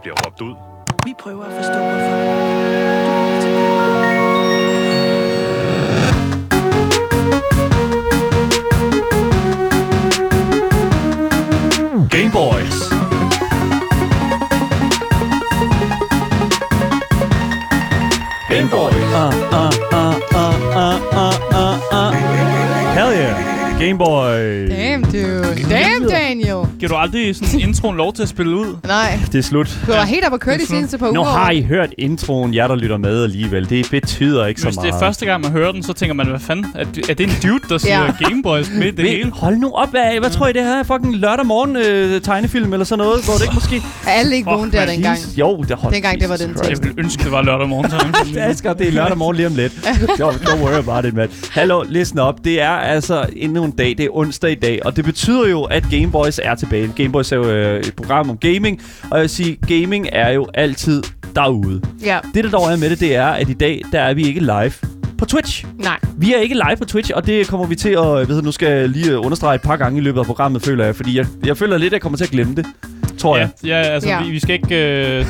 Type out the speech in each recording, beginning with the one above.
bliver råbt ud. Vi prøver at forstå, hvorfor. Game Boys. Game Boys. Uh, uh, uh, uh, uh, uh, uh, uh. Hell yeah. Game Boy. Damn, dude. Damn. Giver du aldrig sådan introen lov til at spille ud? Nej, Det er slut. du var helt op at køre de seneste par Nu uger. har I hørt introen, jer der lytter med alligevel. Det betyder ikke Hvis så det meget. er første gang, man hører den, så tænker man, hvad fanden? Er det, er det en dude, der siger Ja. Game Boys med i det Men hele? hold nu op, hvad, hvad tror I det her er? Fucking lørdag morgen øh, tegnefilm eller sådan noget? Går det ikke måske? Er alle ikke vågen der dengang? Jo, det holdt. Dengang det var den Jeg ville ønske, det var lørdag morgen. Så Asger, det er lørdag morgen lige om lidt. Don't, don't worry about it, man. Hallo, listen op. Det er altså endnu en dag. Det er onsdag i dag, og det betyder jo, at Game Boys er tilbage. Game Boys er jo øh, et program om gaming, og jeg vil sige, gaming er jo altid derude. Ja. Det, der dog er med det, det er, at i dag, der er vi ikke live på Twitch. Nej. Vi er ikke live på Twitch, og det kommer vi til at... Ved, nu skal jeg lige understrege et par gange i løbet af programmet, føler jeg. Fordi jeg, jeg føler lidt, at jeg kommer til at glemme det. Tror ja, jeg. ja, altså, Ja. Vi, vi skal ikke... Øh,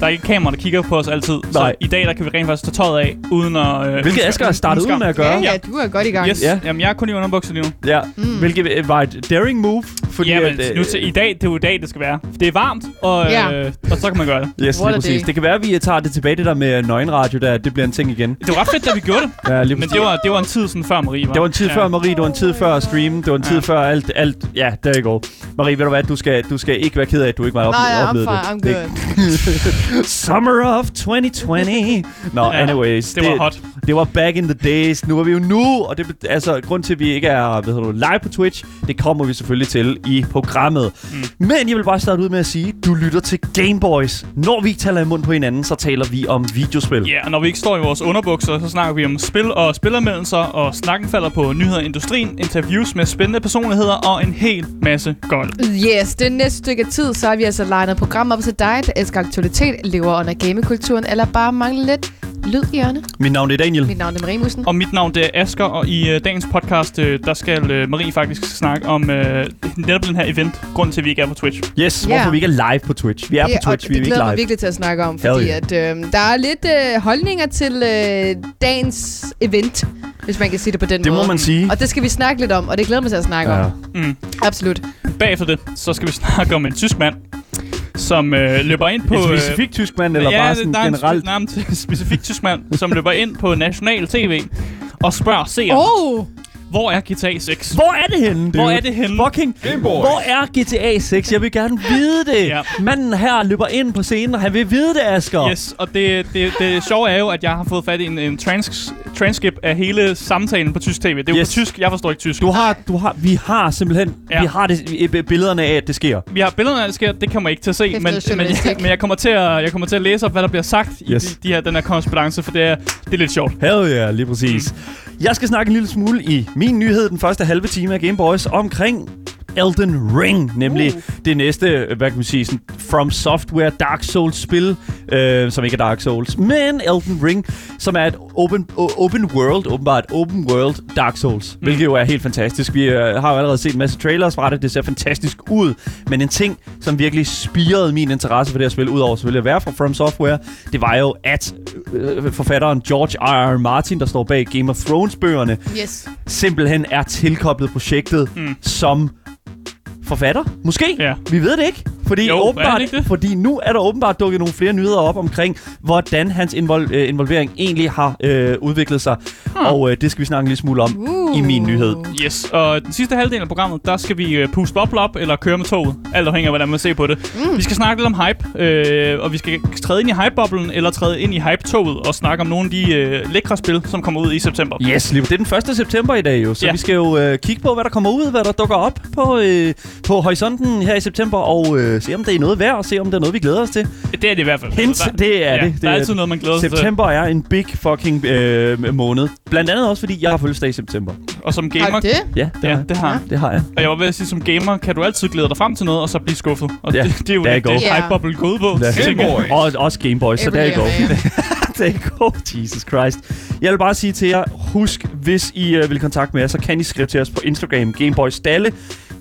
der er ikke kamera, der kigger på os altid. Nej. Så i dag, der kan vi rent faktisk tage tøjet af, uden at... Øh, Hvilket Asger har startet ud med at gøre. Ja, ja, du er godt i gang. Yes. Ja. Ja. Jamen, jeg er kun i underbukser lige nu. Ja, Mm. hvilket øh, var et daring move. Fordi ja, men at, øh, nu til, i dag, det er jo i dag, det skal være. Det er varmt, og, Ja. øh, og så kan man gøre det. Yes, lige præcis. day. Det kan være, at vi tager det tilbage, det der med nøgenradio, der, det bliver en ting igen. Det var ret fedt, da vi gjorde det. Ja, lige Men det var, det var en tid sådan før Marie var. det var en tid ja. før Marie, det var en tid før stream, det var en tid Ja. før alt, alt. Ja, der go. Marie, ved du hvad, du skal, du skal ikke være ked af, at du ikke var Nej, I'm oplevet fine. det. I'm good. det. Summer of 2020. Nå, Ja, anyways. Det var hot. Det var back in the days. Nu er vi jo nu, og det altså grund til, at vi ikke er hvad hedder du, live på Twitch, det kommer vi selvfølgelig til i programmet. Mm. Men jeg vil bare starte ud med at sige, du lytter til Game Boys. Når vi ikke taler i mund på hinanden, så taler vi om videospil. Ja, og når vi ikke står i vores underbukser, så snakker vi om spil og spilleranmeldelser, og snakken falder på nyheder i industrien, interviews med spændende personligheder og en hel masse gold. Yes, det næste stykke tid, så har vi altså legnet program op til dig, der elsker aktualitet, lever under gamekulturen, eller bare mangler lidt lyd i ørene. Mit navn er Daniel. Mit navn er Marie Mussen. Og mit navn det er Asker, og i øh, dagens podcast, øh, der skal øh, Marie faktisk snakke om øh, netop den her event, grunden til, at vi ikke er på Twitch. Yes, Ja. hvorfor vi ikke er live på Twitch. Vi er Ja, på Twitch, vi er det ikke glæder mig live. virkelig til at snakke om, fordi yeah. at, øh, der er lidt øh, holdninger til øh, dagens event, hvis man kan sige det på den Det må måde. man sige. Og det skal vi snakke lidt om, og det glæder mig til at snakke Ja. om. Mm. Absolut. Bagefter det, så skal vi snakke om en tysk mand, som øh, løber ind på... En øh, specifik tysk mand, eller bare sådan der er en generelt? til en specifik tysk mand, som løber ind på national tv og spørger seeren, oh. Hvor er GTA 6? Hvor er det henne, Hvor dude? er det henne? Fucking, hvor er GTA 6? Jeg vil gerne vide det. Ja. Manden her løber ind på scenen, og han vil vide det, Asger. Yes, og det, det, det sjove er jo, at jeg har fået fat i en, en trans, transcript af hele samtalen på tysk tv. Det er jo Yes. på tysk, jeg forstår ikke tysk. Du har, du har, vi har simpelthen, ja. Ja. vi har det, i- i- billederne af, at det sker. Vi har billederne af, det sker, det kommer I ikke til at se, Efter men, men, jeg, men jeg, kommer til at, jeg kommer til at læse op, hvad der bliver sagt i Yes. de, de her, den her korrespondence, for det er, det er lidt sjovt. Hell yeah, lige præcis. Jeg skal snakke en lille smule i min nyhed den første halve time af Game Boys omkring Elden Ring, nemlig uh. det næste, hvad kan man sige, sådan From Software Dark Souls spil, øh, som ikke er Dark Souls, men Elden Ring, som er et open, open world, åbenbart open world Dark Souls, mm. hvilket jo er helt fantastisk. Vi øh, har jo allerede set en masse trailers fra det, det ser fantastisk ud, men en ting, som virkelig spirede min interesse for det her spil, udover selvfølgelig at være fra From Software, det var jo, at øh, forfatteren George R. R. Martin, der står bag Game of Thrones-bøgerne, Yes. simpelthen er tilkoblet projektet mm. som forfatter. Måske. Ja. Vi ved det ikke. Fordi, Jo, er det åbenbart, det? fordi nu er der åbenbart dukket nogle flere nyheder op omkring, hvordan hans invol- øh, involvering egentlig har øh, udviklet sig. Hmm. Og øh, det skal vi snakke en lille smule om Uh. i min nyhed. Yes, og den sidste halvdel af programmet, der skal vi øh, puste bobler op eller køre med toget. Alt afhængig af, hvordan man ser på det. Mm. Vi skal snakke lidt om hype, øh, og vi skal træde ind i hype-boblen eller træde ind i hype-toget og snakke om nogle af de øh, lækre spil, som kommer ud i september. Yes, lige, det er den 1. september i dag jo, så Ja. vi skal jo øh, kigge på, hvad der kommer ud, hvad der dukker op på, øh, på horisonten her i september, og øh, se om det er noget værd, og se om det er noget, vi glæder os til. Det er det i hvert fald. Hint, Der- det er ja, det. det Der er er altid noget, man glæder sig til. September er en big fucking øh, måned. Blandt andet også, fordi jeg har fødselsdag i september. Og som Har gamer... du det? Ja, det, Ja, har, det har jeg. det har jeg. Og jeg var ved at sige, som gamer kan du altid glæde dig frem til noget, og så blive skuffet. Og Ja, det, det er jo det, det hype-bubble går ud på. Ja. tænker jeg. Boy. Og også Game Boys, så der er go. der er go. Jesus Christ. Jeg vil bare sige til jer, husk, hvis I uh, vil kontakte med os, så kan I skrive til os på Instagram, Gameboys Dalle.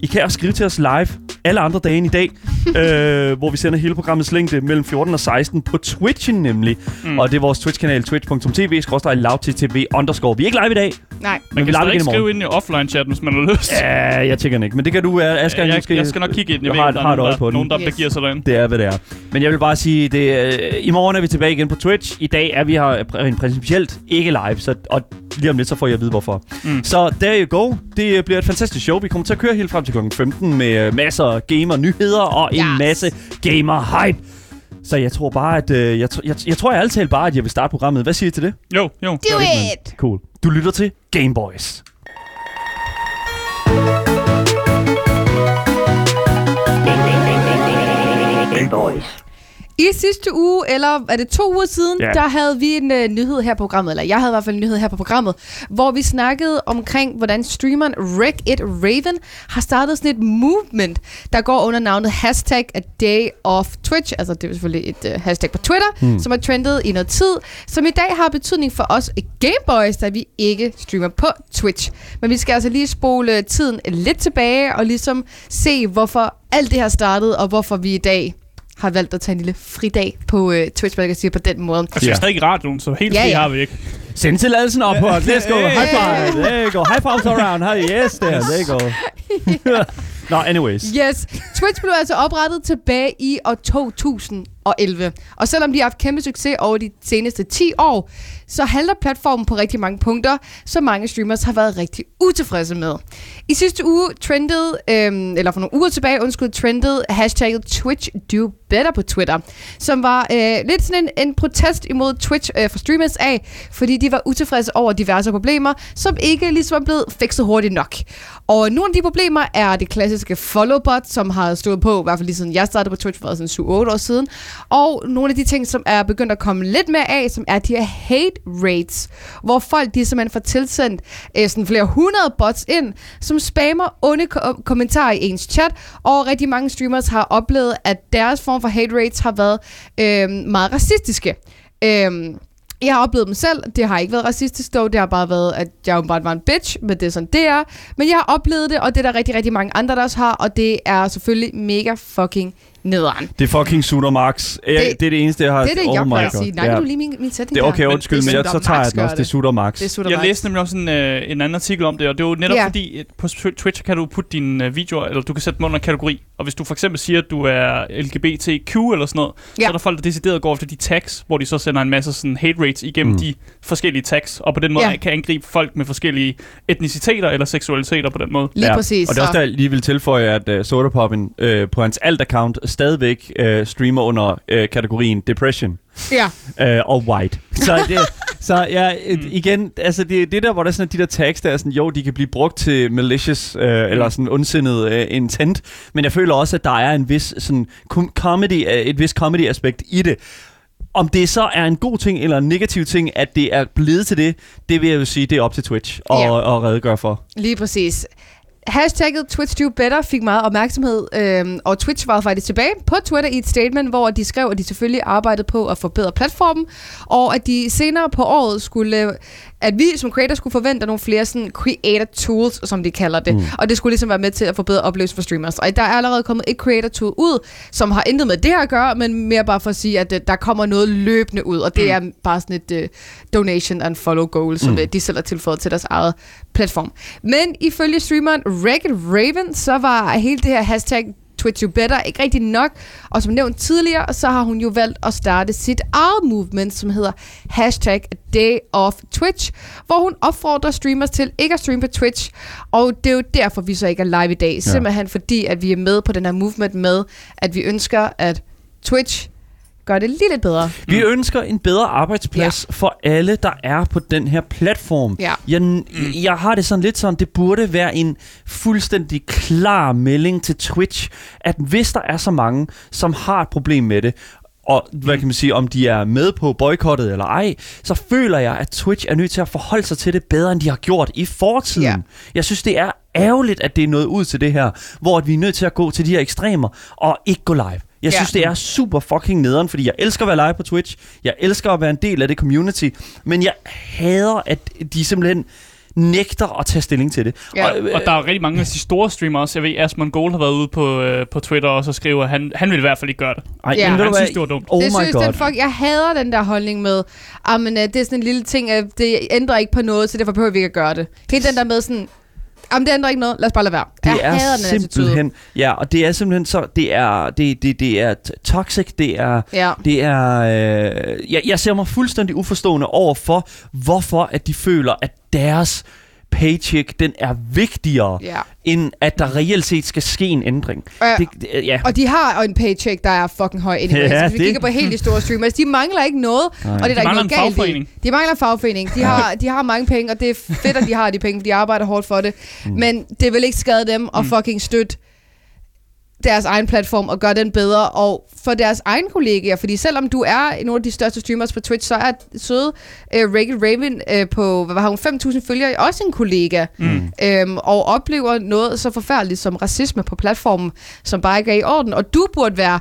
I kan også skrive til os live alle andre dage end i dag, øh, hvor vi sender hele programmets længde mellem 14 og 16 på Twitchen nemlig. Mm. Og det er vores Twitch-kanal, twitch.tv, lavttv underscore. Vi er ikke live i dag, Nej. Man vi kan stadig skrive ind i offline-chat, hvis man har lyst. Ja, jeg tænker den ikke. Men det kan du, øh, Asger. jeg, måske, jeg, skal nok kigge ind. Jeg Jeg ved, har, der har er et øje på den. nogen, der Yes. begiver sig derinde. Det er, hvad det er. Men jeg vil bare sige, det, øh, i morgen er vi tilbage igen på Twitch. I dag er vi her rent principielt ikke live, så, og lige om lidt, så får jeg at vide, hvorfor. Mm. Så there you go. Det øh, bliver et fantastisk show. Vi kommer til at køre helt frem til kl. 15 med øh, masser af gamer-nyheder og en Yes. masse gamer-hype. Så jeg tror bare, at øh, jeg, jeg, jeg tror jeg altid bare, at jeg vil starte programmet. Hvad siger I til det? Jo, jo. Do it! Cool. Du lytter til Gameboys. I sidste uge, eller er det to uger siden, Ja. der havde vi en uh, nyhed her på programmet, eller jeg havde i hvert fald en nyhed her på programmet, hvor vi snakkede omkring, hvordan streameren Rick It Raven har startet sådan et movement, der går under navnet hashtag a day of Twitch, altså det er selvfølgelig et uh, hashtag på Twitter, hmm. som er trendet i noget tid, som i dag har betydning for os Gameboys, da vi ikke streamer på Twitch. Men vi skal altså lige spole tiden lidt tilbage og ligesom se, hvorfor alt det her startede, og hvorfor vi i dag har valgt at tage en lille fridag på øh, Twitch, man kan sige på den måde. Altså, vi er stadig i radioen, så helt Ja, fri ja. har vi ikke. Send tilladelsen op på os. Let's go. High five. There you go. High fives around. Hey, yes, there. There you go. Nå, anyways. Yes, Twitch blev altså oprettet tilbage i år 2011. Og selvom de har haft kæmpe succes over de seneste 10 år, så halter platformen på rigtig mange punkter, som mange streamers har været rigtig utilfredse med. I sidste uge trendede, øhm, eller for nogle uger tilbage, undskyld, trendede hashtagget Twitch Do Better på Twitter, som var øh, lidt sådan en, en protest imod Twitch øh, for streamers af, fordi de var utilfredse over diverse problemer, som ikke ligesom er blevet fikset hurtigt nok. Og nogle af de problemer er det klassiske follow-bot, som har stået på, i hvert fald lige siden jeg startede på Twitch for sådan 7-8 år siden. Og nogle af de ting, som er begyndt at komme lidt mere af, som er de her hate rates, hvor folk de simpelthen får tilsendt øh, sådan flere hundrede bots ind, som spammer onde ko- kommentarer i ens chat, og rigtig mange streamers har oplevet, at deres form for hate rates har været øh, meget racistiske. Øh, jeg har oplevet dem selv. Det har ikke været racistisk dog. Det har bare været, at jeg jo bare var en bitch, men det er sådan, det er. Men jeg har oplevet det, og det er der rigtig, rigtig mange andre, der også har, og det er selvfølgelig mega fucking nederen. Det er fucking Sutter Max. Det, det er det eneste, jeg har... Det er det, oh jeg plejer at sige. Nej, Ja. ja. du lige min, min sætning Det er okay, der. undskyld, det men jeg, så tager jeg den også. Det er Sutter Max. Det er Jeg læste nemlig også en, øh, en anden artikel om det, og det er jo netop Ja. ja. fordi, at på Tw- Twitch kan du putte dine øh, videoer, eller du kan sætte dem under en kategori. Og hvis du for eksempel siger, at du er LGBTQ eller sådan noget, Ja. så er der folk, der decideret går efter de tags, hvor de så sender en masse sådan hate rates igennem Mm. de forskellige tags, og på den måde Ja. ja. kan angribe folk med forskellige etniciteter eller seksualiteter på den måde. Lige præcis. Og det er også så- der, jeg lige vil tilføje, at uh, Sodapoppen uh, på hans alt-account stadigvæk uh, streamer under uh, kategorien Depression Ja, uh, og White. Så, det, så ja, et, igen, altså det, det der, hvor der er sådan, de der tags, der er sådan, jo, de kan blive brugt til malicious, uh, eller sådan ondsindet uh, intent, men jeg føler også, at der er en vis sådan com- comedy, uh, et vis comedy-aspekt i det. Om det så er en god ting eller en negativ ting, at det er blevet til det, det vil jeg jo sige, det er op til Twitch at, Ja. at redegøre for. lige præcis. Hashtagget Twitch Do Better fik meget opmærksomhed, øhm, og Twitch var faktisk tilbage på Twitter i et statement, hvor de skrev, at de selvfølgelig arbejdede på at forbedre platformen, og at de senere på året skulle, øh, at vi som creator skulle forvente nogle flere sådan creator tools, som de kalder det, mm. og det skulle ligesom være med til at forbedre oplevelsen for streamers. Og der er allerede kommet et creator tool ud, som har intet med det at gøre, men mere bare for at sige, at øh, der kommer noget løbende ud, og det mm. er bare sådan et uh, donation and follow goal, som mm. de selv har tilføjet til deres eget platform. Men ifølge streameren Ragged Raven, så var hele det her hashtag Twitch You Better ikke rigtig nok. Og som nævnt tidligere, så har hun jo valgt at starte sit eget movement, som hedder hashtag Day of Twitch, hvor hun opfordrer streamers til ikke at streame på Twitch. Og det er jo derfor, vi så ikke er live i dag. Ja. Simpelthen fordi, at vi er med på den her movement med, at vi ønsker, at Twitch gør det lige lidt bedre. Vi ønsker en bedre arbejdsplads ja. for alle, der er på den her platform. Ja. Jeg, jeg har det sådan lidt sådan, det burde være en fuldstændig klar melding til Twitch, at hvis der er så mange, som har et problem med det, og hvad kan man sige, om de er med på boykottet eller ej, så føler jeg, at Twitch er nødt til at forholde sig til det bedre, end de har gjort i fortiden. Ja. Jeg synes, det er ærgerligt, at det er nået ud til det her, hvor at vi er nødt til at gå til de her ekstremer og ikke gå live. Jeg Ja. synes, det er super fucking nederen, fordi jeg elsker at være live på Twitch. Jeg elsker at være en del af det community. Men jeg hader, at de simpelthen nægter at tage stilling til det. Ja. Og, øh, Og der er rigtig mange af de store streamere også. Jeg ved, Asmund Gold har været ude på, øh, på Twitter også og skriver, at han, han vil i hvert fald ikke gøre det. ej, Ja. men Han synes, det var dumt. Oh det my synes, god. den fuck, jeg hader den der holdning med, ah, men, uh, det er sådan en lille ting, uh, det ændrer ikke på noget, så derfor behøver vi ikke at gøre det. Helt den der med sådan, Jamen, det ændrer ikke noget. Lad os bare lade være. Det jeg er hader den simpelthen, ja, og det er simpelthen så, det er, det, det, det er toxic, det er, Ja. det er, øh, jeg, jeg ser mig fuldstændig uforstående over for, hvorfor at de føler, at deres paycheck, den er vigtigere, Ja. end at der reelt set skal ske en ændring. Ja. Det, det, ja. Og de har en paycheck, der er fucking høj anyway. Ja, Hvis vi det- kigger på helt de store streamers, de mangler ikke noget, Nej. og det er der De ikke mangler noget galt fagforening. i. De mangler en fagforening. De har, de har mange penge, og det er fedt, at de har de penge, for de arbejder hårdt for det. Mm. Men det vil ikke skade dem at fucking støtte deres egen platform og gøre den bedre, og for deres egen kollegaer, fordi selvom du er nogle af de største streamers på Twitch, så er søde uh, Rachel Raven uh, på, hvad har hun, 5.000 følgere, også en kollega, mm. øhm, og oplever noget så forfærdeligt som racisme på platformen, som bare ikke er i orden, og du burde være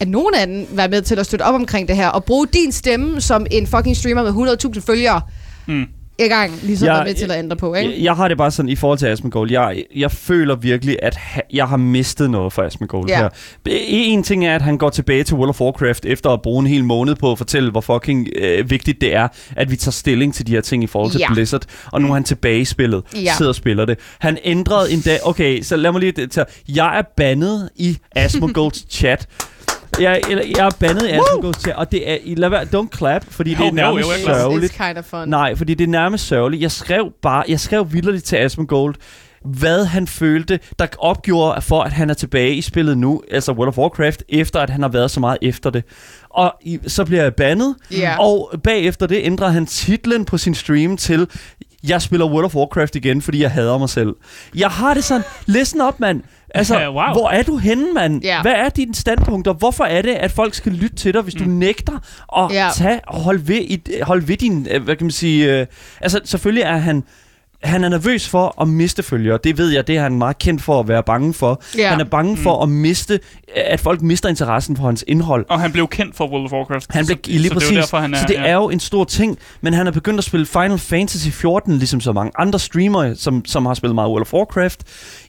at nogen af dem være med til at støtte op omkring det her, og bruge din stemme som en fucking streamer med 100.000 følgere Mm. I gang, ligesom Jeg- ja, med til at ændre på, ikke? Jeg, jeg har det bare sådan i forhold til Asmongold. Jeg, jeg føler virkelig, at ha, jeg har mistet noget for Asmongold Ja. her. En ting er, at han går tilbage til World of Warcraft efter at bruge en hel måned på at fortælle, hvor fucking øh, vigtigt det er, at vi tager stilling til de her ting i forhold til Ja. Blizzard. Og nu er han tilbage i spillet. Ja. Sidder og spiller det. Han ændrede en dag... Okay, så lad mig lige tage... Jeg er bandet i Asmongold's chat. Jeg, eller, jeg er bandet i Asmongold's chat, og det er... Lad være, don't clap, fordi det er nærmest jo, jeg glad. sørgeligt. It's kind of fun. Nej, fordi det er nærmest sørgeligt. Jeg skrev bare, jeg skrev vildt til Asmongold, hvad han følte, der opgjorde for, at han er tilbage i spillet nu, altså World of Warcraft, efter at han har været så meget efter det. Og i, så bliver jeg bandet, Ja. og bagefter det ændrer han titlen på sin stream til, jeg spiller World of Warcraft igen, fordi jeg hader mig selv. Jeg har det sådan, listen up, mand. Altså, Ja, wow. hvor er du henne, mand? Ja. Hvad er dine standpunkter? Hvorfor er det, at folk skal lytte til dig, hvis du nægter at Ja. tage og holde ved, i, holde ved din, øh, hvad kan man sige, øh, altså selvfølgelig er han, han er nervøs for at miste følgere. Det ved jeg, det er han meget kendt for at være bange for. Ja. Han er bange for at miste, at folk mister interessen for hans indhold. Og han blev kendt for World of Warcraft. Han blev så, lige så præcis. det er derfor, han er, så det ja. er jo en stor ting, men han er begyndt at spille Final Fantasy 14, ligesom så mange andre streamere, som, som har spillet meget World of Warcraft,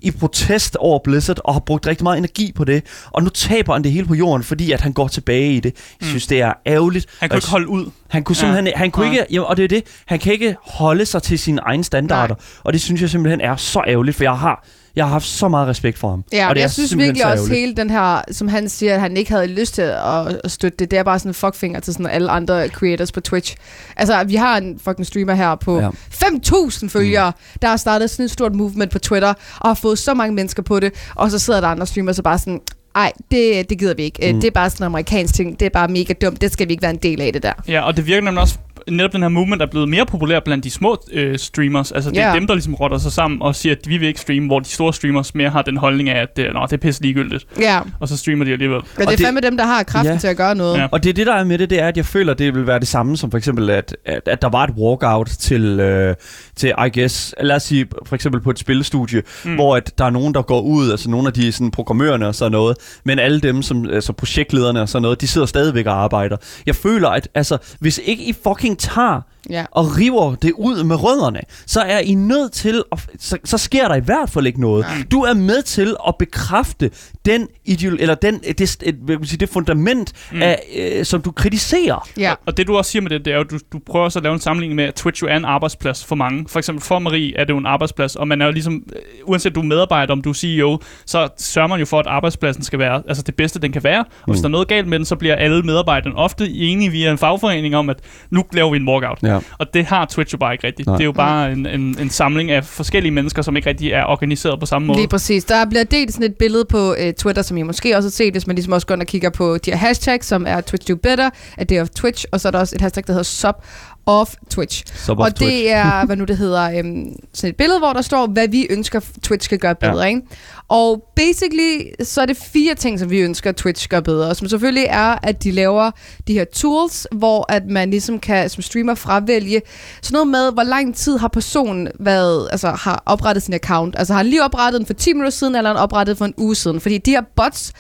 i protest over Blizzard, og har brugt rigtig meget energi på det. Og nu taber han det hele på jorden, fordi at han går tilbage i det. Jeg synes, det er ærgerligt. Han jeg ikke holde ud. han kunne simpelthen, ja. han kunne Nej. ikke, jamen, og det er det, han kan ikke holde sig til sine egne standarder. Nej. Og det synes jeg simpelthen er så ærgerligt, for jeg har, jeg har haft så meget respekt for ham. Ja, og det er jeg synes simpelthen virkelig så også hele den her, som han siger, at han ikke havde lyst til at, at støtte det, det er bare sådan en fuckfinger til sådan alle andre creators på Twitch. Altså, vi har en fucking streamer her på Ja. ja. 5.000 følgere, mm. der har startet sådan et stort movement på Twitter, og har fået så mange mennesker på det, og så sidder der andre streamere, så bare sådan, ej, det, det gider vi ikke. Mm. Det er bare sådan en amerikansk ting, det er bare mega dumt, det skal vi ikke være en del af det der. Ja, og det virker nemlig også, netop den her movement er blevet mere populær blandt de små øh, streamers. Altså, det er Ja. dem, der ligesom rotter sig sammen og siger, at vi vil ikke streame, hvor de store streamers mere har den holdning af, at det, nå, det er pisse ligegyldigt. Ja, Og så streamer de alligevel. men det er det- fandme dem, der har kraften Ja. til at gøre noget. Ja. Og det er det, der er med det, det er, at jeg føler, det vil være det samme som for eksempel, at, at, at der var et walkout til, øh, til, I guess, lad os sige, for eksempel på et spillestudie, Mm. mm. hvor at der er nogen, der går ud, altså nogle af de sådan, programmørerne og sådan noget, men alle dem, som altså projektlederne og sådan noget, de sidder stadigvæk og arbejder. Jeg føler, at altså, hvis ikke I fucking tager Ja. og river det ud med rødderne, så er I nødt til, at, så, så sker der i hvert fald ikke noget. Du er med til at bekræfte den ideol, eller den, det, det, hvad kan man sige, det fundament, Mm. af, øh, som du kritiserer. Ja. Og det du også siger med det, det er jo, du, du prøver så at lave en sammenligning med, at Twitch jo er en arbejdsplads for mange. For eksempel for Marie er det jo en arbejdsplads, og man er jo ligesom, øh, uanset du er medarbejder, om du er CEO, så sørger man jo for, at arbejdspladsen skal være altså det bedste, den kan være. Og hvis Mm. der er noget galt med den, så bliver alle medarbejderne ofte enige via en fagforening om, at nu laver vi en walkout. Ja. Og det har Twitch jo bare ikke rigtigt. Nej. Det er jo bare en, en, en samling af forskellige mennesker, som ikke rigtig er organiseret på samme måde. Lige præcis. Der bliver delt sådan et billede på øh, Twitter, som I måske også har set, hvis man ligesom også går ind og kigger på de her hashtags, som er Twitch Do Better, A Day of Twitch, og så er der også et hashtag, der hedder Sub of Twitch. Så og det er, hvad nu det hedder, øhm, sådan et billede, hvor der står, hvad vi ønsker, Twitch skal gøre bedre. Ja. Ikke? Og basically, så er det fire ting, som vi ønsker, Twitch gør bedre. Som selvfølgelig er, at de laver de her tools, hvor at man ligesom kan som streamer fravælge sådan noget med, hvor lang tid har personen været, altså har oprettet sin account. Altså har han lige oprettet den for 10 minutter siden, eller har han oprettet for en uge siden. Fordi de her bots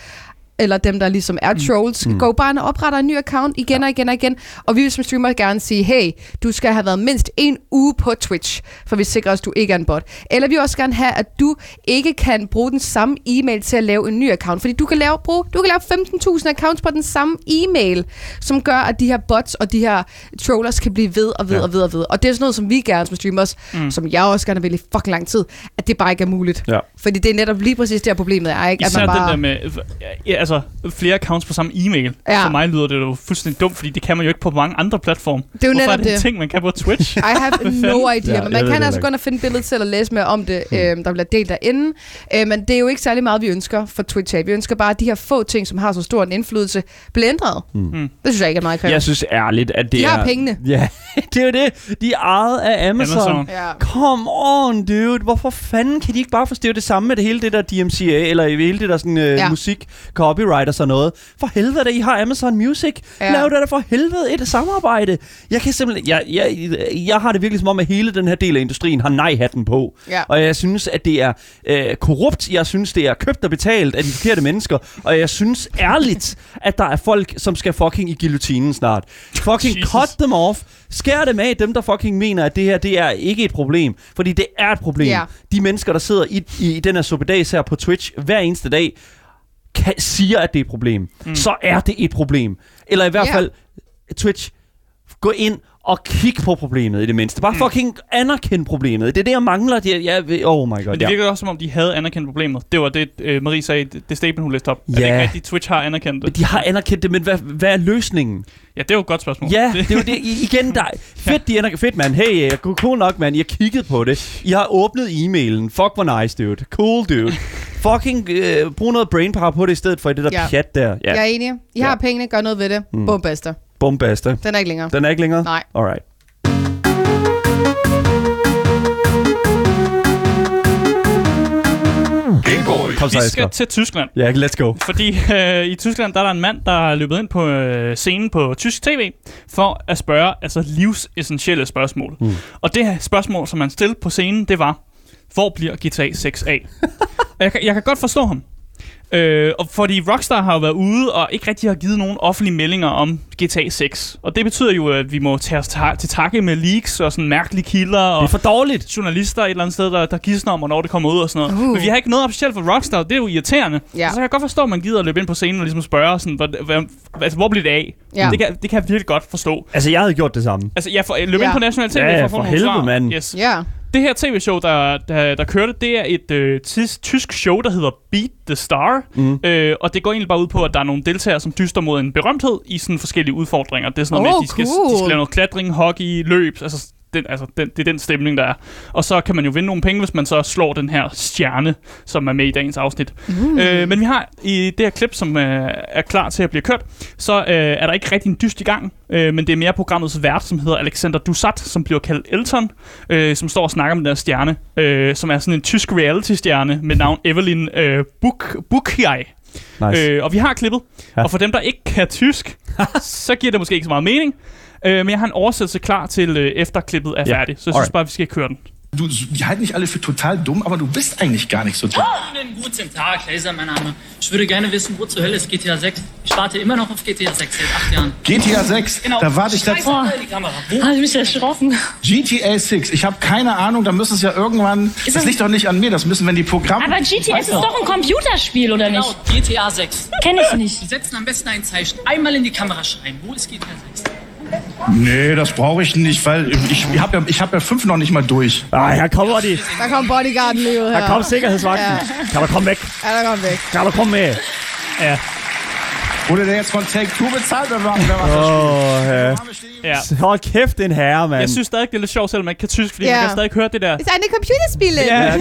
eller dem, der ligesom er trolls, mm. går bare og opretter en ny account igen og igen og igen. Og vi vil som streamer gerne sige, hey, du skal have været mindst en uge på Twitch, for vi sikrer os, at du ikke er en bot. Eller vi vil også gerne have, at du ikke kan bruge den samme e-mail til at lave en ny account. Fordi du kan lave, bruge, du kan lave 15.000 accounts på den samme e-mail, som gør, at de her bots og de her trollers kan blive ved og ved Ja. og ved og ved. Og det er sådan noget, som vi gerne som streamers, mm. som jeg også gerne vil i fucking lang tid, at det bare ikke er muligt. Ja. Fordi det er netop lige præcis det her problemet er, ikke? Især at man bare... den der med ja, altså, flere accounts på samme e-mail. Ja. For mig lyder det jo fuldstændig dumt, fordi det kan man jo ikke på mange andre platforme. Det er jo Hvorfor netop er det en det. ting, man kan på Twitch? I have no idea, Ja, men jeg man kan altså gå ind og finde billedet til at læse mere om det, øh, der bliver delt derinde. Øh, men det er jo ikke særlig meget, vi ønsker for Twitch. Vi ønsker bare, at de her få ting, som har så stor en indflydelse, bliver ændret. Mm. Det synes jeg ikke er meget krævende. Jeg synes ærligt, at det De er... har pengene. Ja, det er jo det. De er ejet af Amazon. Amazon. Amazon. Ja. Come on, dude. Hvorfor fanden kan de ikke bare forstå det samme med det hele det der DMCA, eller i hele det der sådan, øh, Ja. musik, copyright og sådan noget? For helvede, da I har Amazon Music. Ja. Lav det da for helvede et samarbejde. Jeg kan simpelthen... Jeg, jeg, jeg har det virkelig som om, at hele den her del af industrien har nej-hatten på. Ja. Og jeg synes, at det er øh, korrupt. Jeg synes, det er købt og betalt af de forkerte mennesker. Og jeg synes ærligt, at der er folk, som skal fucking i guillotinen snart. Fucking Jesus. cut them off. Skær dem af, dem der fucking mener, at det her, det er ikke et problem. Fordi det er et problem. Ja. De mennesker, der sidder i, i, i den her suppedags her på Twitch hver eneste dag, kan, siger, at det er et problem. Mm. Så er det et problem. Eller i hvert Ja. fald, Twitch, gå ind og kig på problemet i det mindste. Bare fucking anerkend problemet. Det er det, jeg mangler. Det, jeg, jeg, oh my god, Men det ja. virker også, som om de havde anerkendt problemet. Det var det, øh, Marie sagde, det, det statement, hun læste op. Er det Ja. ikke rigtigt, Twitch har anerkendt Men det? de har anerkendt det, men hvad, hvad er løsningen? Ja, det er jo et godt spørgsmål. Ja, det er jo det. I- Igen, der, fedt, de anerkendt. Fedt, mand. Hey, jeg cool nok, mand. Jeg kiggede på det. I har åbnet e-mailen. Fuck, hvor nice, dude. Cool, dude. Fucking øh, brug noget brainpower på det, i stedet for det der Ja. pjat der. Ja, Jeg er enig. I har Ja. pengene, gør noget ved det. Mm. Basta. Bombasta. Den er ikke længere. Den er ikke længere? Nej. Alright. Kom så, Vi Asger. skal til Tyskland. Ja, let's go. Fordi øh, i Tyskland, der er der en mand, der er løbet ind på øh, scenen på tysk tv, for at spørge altså livsessentielle spørgsmål. Mm. Og det her spørgsmål, som han stillede på scenen, det var, hvor bliver GTA 6 af? Jeg, kan- jeg kan godt forstå ham. Øh, og fordi Rockstar har jo været ude og ikke rigtig har givet nogen offentlige meldinger om GTA 6. Og det betyder jo, at vi må tage os ta- til takke med leaks og sådan mærkelige kilder Det og er for dårligt. journalister et eller andet sted, der, der gidsner om, hvornår det kommer ud og sådan noget. Uh. Men vi har ikke noget officielt fra Rockstar, det er jo irriterende. Ja. Så jeg kan godt forstå, at man gider at løbe ind på scenen og ligesom spørge, sådan, hvad, hvad, altså, hvor bliver det af? Ja. Det, kan, det kan jeg virkelig godt forstå. Altså, jeg havde gjort det samme. Altså, jeg får, løb Ja. ind på National TV Ja, ja, for at for få nogle helvede, svar. mand. Yes. Ja. Det her tv-show, der, der, der kørte, det er et øh, tis, tysk show, der hedder Beat the Star. Mm. Øh, og det går egentlig bare ud på, at der er nogle deltagere, som dyster mod en berømthed i sådan forskellige udfordringer. Det er sådan noget Oh, med, at de skal, cool. de skal lave noget klatring, hockey, løb, altså den, altså, den, det er den stemning, der er. Og så kan man jo vinde nogle penge, hvis man så slår den her stjerne, som er med i dagens afsnit. Mm. Øh, men vi har i det her klip, som øh, er klar til at blive kørt, så øh, er der ikke rigtig en dyst i gang, øh, men det er mere programmets vært, som hedder Alexander Dusat, som bliver kaldt Elton, øh, som står og snakker med den her stjerne, øh, som er sådan en tysk reality-stjerne med navn Evelyn øh, Buk Bukiaj. Nice. Øh, og vi har klippet. Ja. Og for dem, der ikke kan tysk, så giver det måske ikke så meget mening. Øh, men jeg har en oversættelse klar til øh, efter klippet er Ja. færdig. Så jeg synes bare, vi skal køre den. Du, die halten dich alle für total dumm, aber du bist eigentlich gar nicht so dumm. Einen guten Tag, Laser, mein Name. Ich würde gerne wissen, wo zur Hölle ist GTA 6? Ich warte immer noch auf GTA 6 seit acht Jahren. GTA 6, Genau. da warte ich Kamera. Wo? Habe ich mich erschrocken. GTA 6, ich habe keine Ahnung, da müssen es ja irgendwann. Das das- liegt doch nicht an mir, das müssen, wenn die Programme. Aber GTS ist doch ein Computerspiel, oder Genau, nicht? GTA 6. Kenne ich nicht. Sie setzen am besten ein Zeichen. Einmal in die Kamera schreien. Wo ist GTA 6? Nee, das brauche ich nicht, weil ich, ich habe ja, ich hab ja fünf noch nicht mal durch. Ej, her kommer de. Der kom bodyguarden lige ud her. Der kom sikkerhedsvagten. Kan du komme væk? Ja, der kom væk. Kan du komme med? Ja. Wurde der jetzt von Take Two bezahlt oder wer wer was das Åh, ja. ja. Hold kæft, en herre, mand. Jeg synes stadig, det er lidt sjovt, selvom man ikke kan tysk, fordi Ja. man kan stadig høre det der. Det er en computerspil. Ja,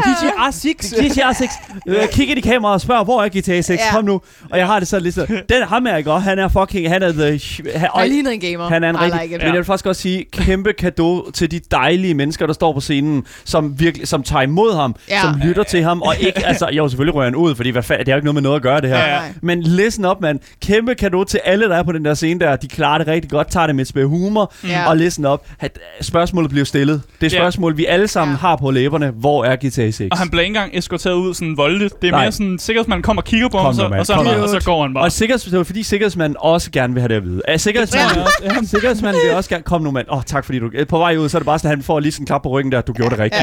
GTA 6. GTA 6. Øh, Kig ind i kameraet og spørg, hvor er GTA 6? Ja. Kom nu. Og jeg har det så lidt så. Den ham er ikke. Han er fucking... Han er the... Han, Han ligner en gamer. han er en rigtig... like it. Men jeg vil faktisk også sige, kæmpe kado til de dejlige mennesker, der står på scenen, som virkelig som tager imod ham, Ja. som lytter til ham, og ikke... Altså, jo, selvfølgelig rører han ud, fordi hvad fa- det har ikke noget med noget at gøre, det her. Ja, ja. Men listen up op, mand. Kæmpe kado til alle, der er på den der scene der. De klarer det rigtig godt, tager det med et spil humor. Ja. Og listen op. At spørgsmålet bliver stillet. Det er Ja. spørgsmål, vi alle sammen Ja. har på læberne. Hvor er GTA 6? Og han bliver ikke engang eskorteret ud sådan voldeligt. Det er Nej. mere sådan, sikkerhedsmanden kommer og kigger på Kom ham, så, og, så, nu. og så går han bare. Og sikkerheds, det var fordi sikkerhedsmanden også gerne vil have det at vide. Er sikkerhedsmanden, ja. sikkerhedsmanden vil også gerne... Kom nu, mand. Åh, oh, tak fordi du... På vej ud, så er det bare sådan, at han får lige sådan en klap på ryggen der. Du gjorde det rigtigt.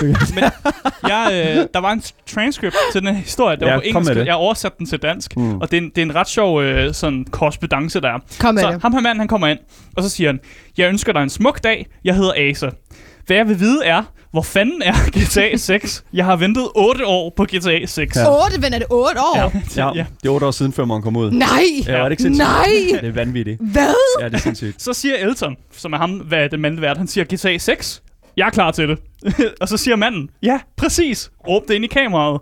Men jeg, øh, der var en transcript til den her historie, der Ja, var på engelsk. det. Jeg oversatte den til dansk, Mm. og det er, en, det er en ret sjov øh, sådan korrespondence der. er. Kom med Så det. ham her manden, han kommer ind, og så siger han, jeg ønsker dig en smuk dag, jeg hedder Asa. Hvad jeg vil vide er, hvor fanden er GTA 6? Jeg har ventet 8 år på GTA 6. Ja. 8, ven er det 8 år? Ja. Ja, ja. det er otte år siden, før man kom ud. Nej! Ja, er det ikke sindssygt? Nej! Det er vanvittigt. Hvad? Ja, det er sindssygt. Så siger Elton, som er ham, hvad er den mandlige vært, han siger GTA 6. Jeg er klar til det. og så siger manden, ja, præcis. Råb det ind i kameraet.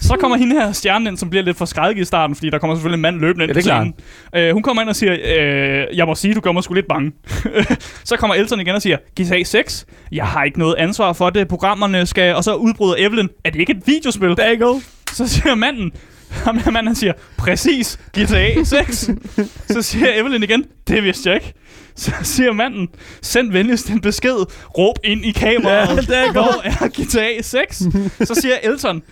Så kommer hende her stjernen ind, som bliver lidt forskrækket i starten, fordi der kommer selvfølgelig en mand løbende ind Ja, det er scenen. Øh, hun kommer ind og siger, øh, jeg må sige, du gør mig sgu lidt bange. så kommer Elton igen og siger, GTA 6, jeg har ikke noget ansvar for det, programmerne skal... Og så udbryder Evelyn, er det ikke et videospil? Der go. Så siger manden, ham der manden, siger, præcis, GTA 6. så siger Evelyn igen, det vidste jeg ikke. Så siger manden, send venligst en besked, råb ind i kameraet, Ja, der er hvor er GTA 6? så siger Elton,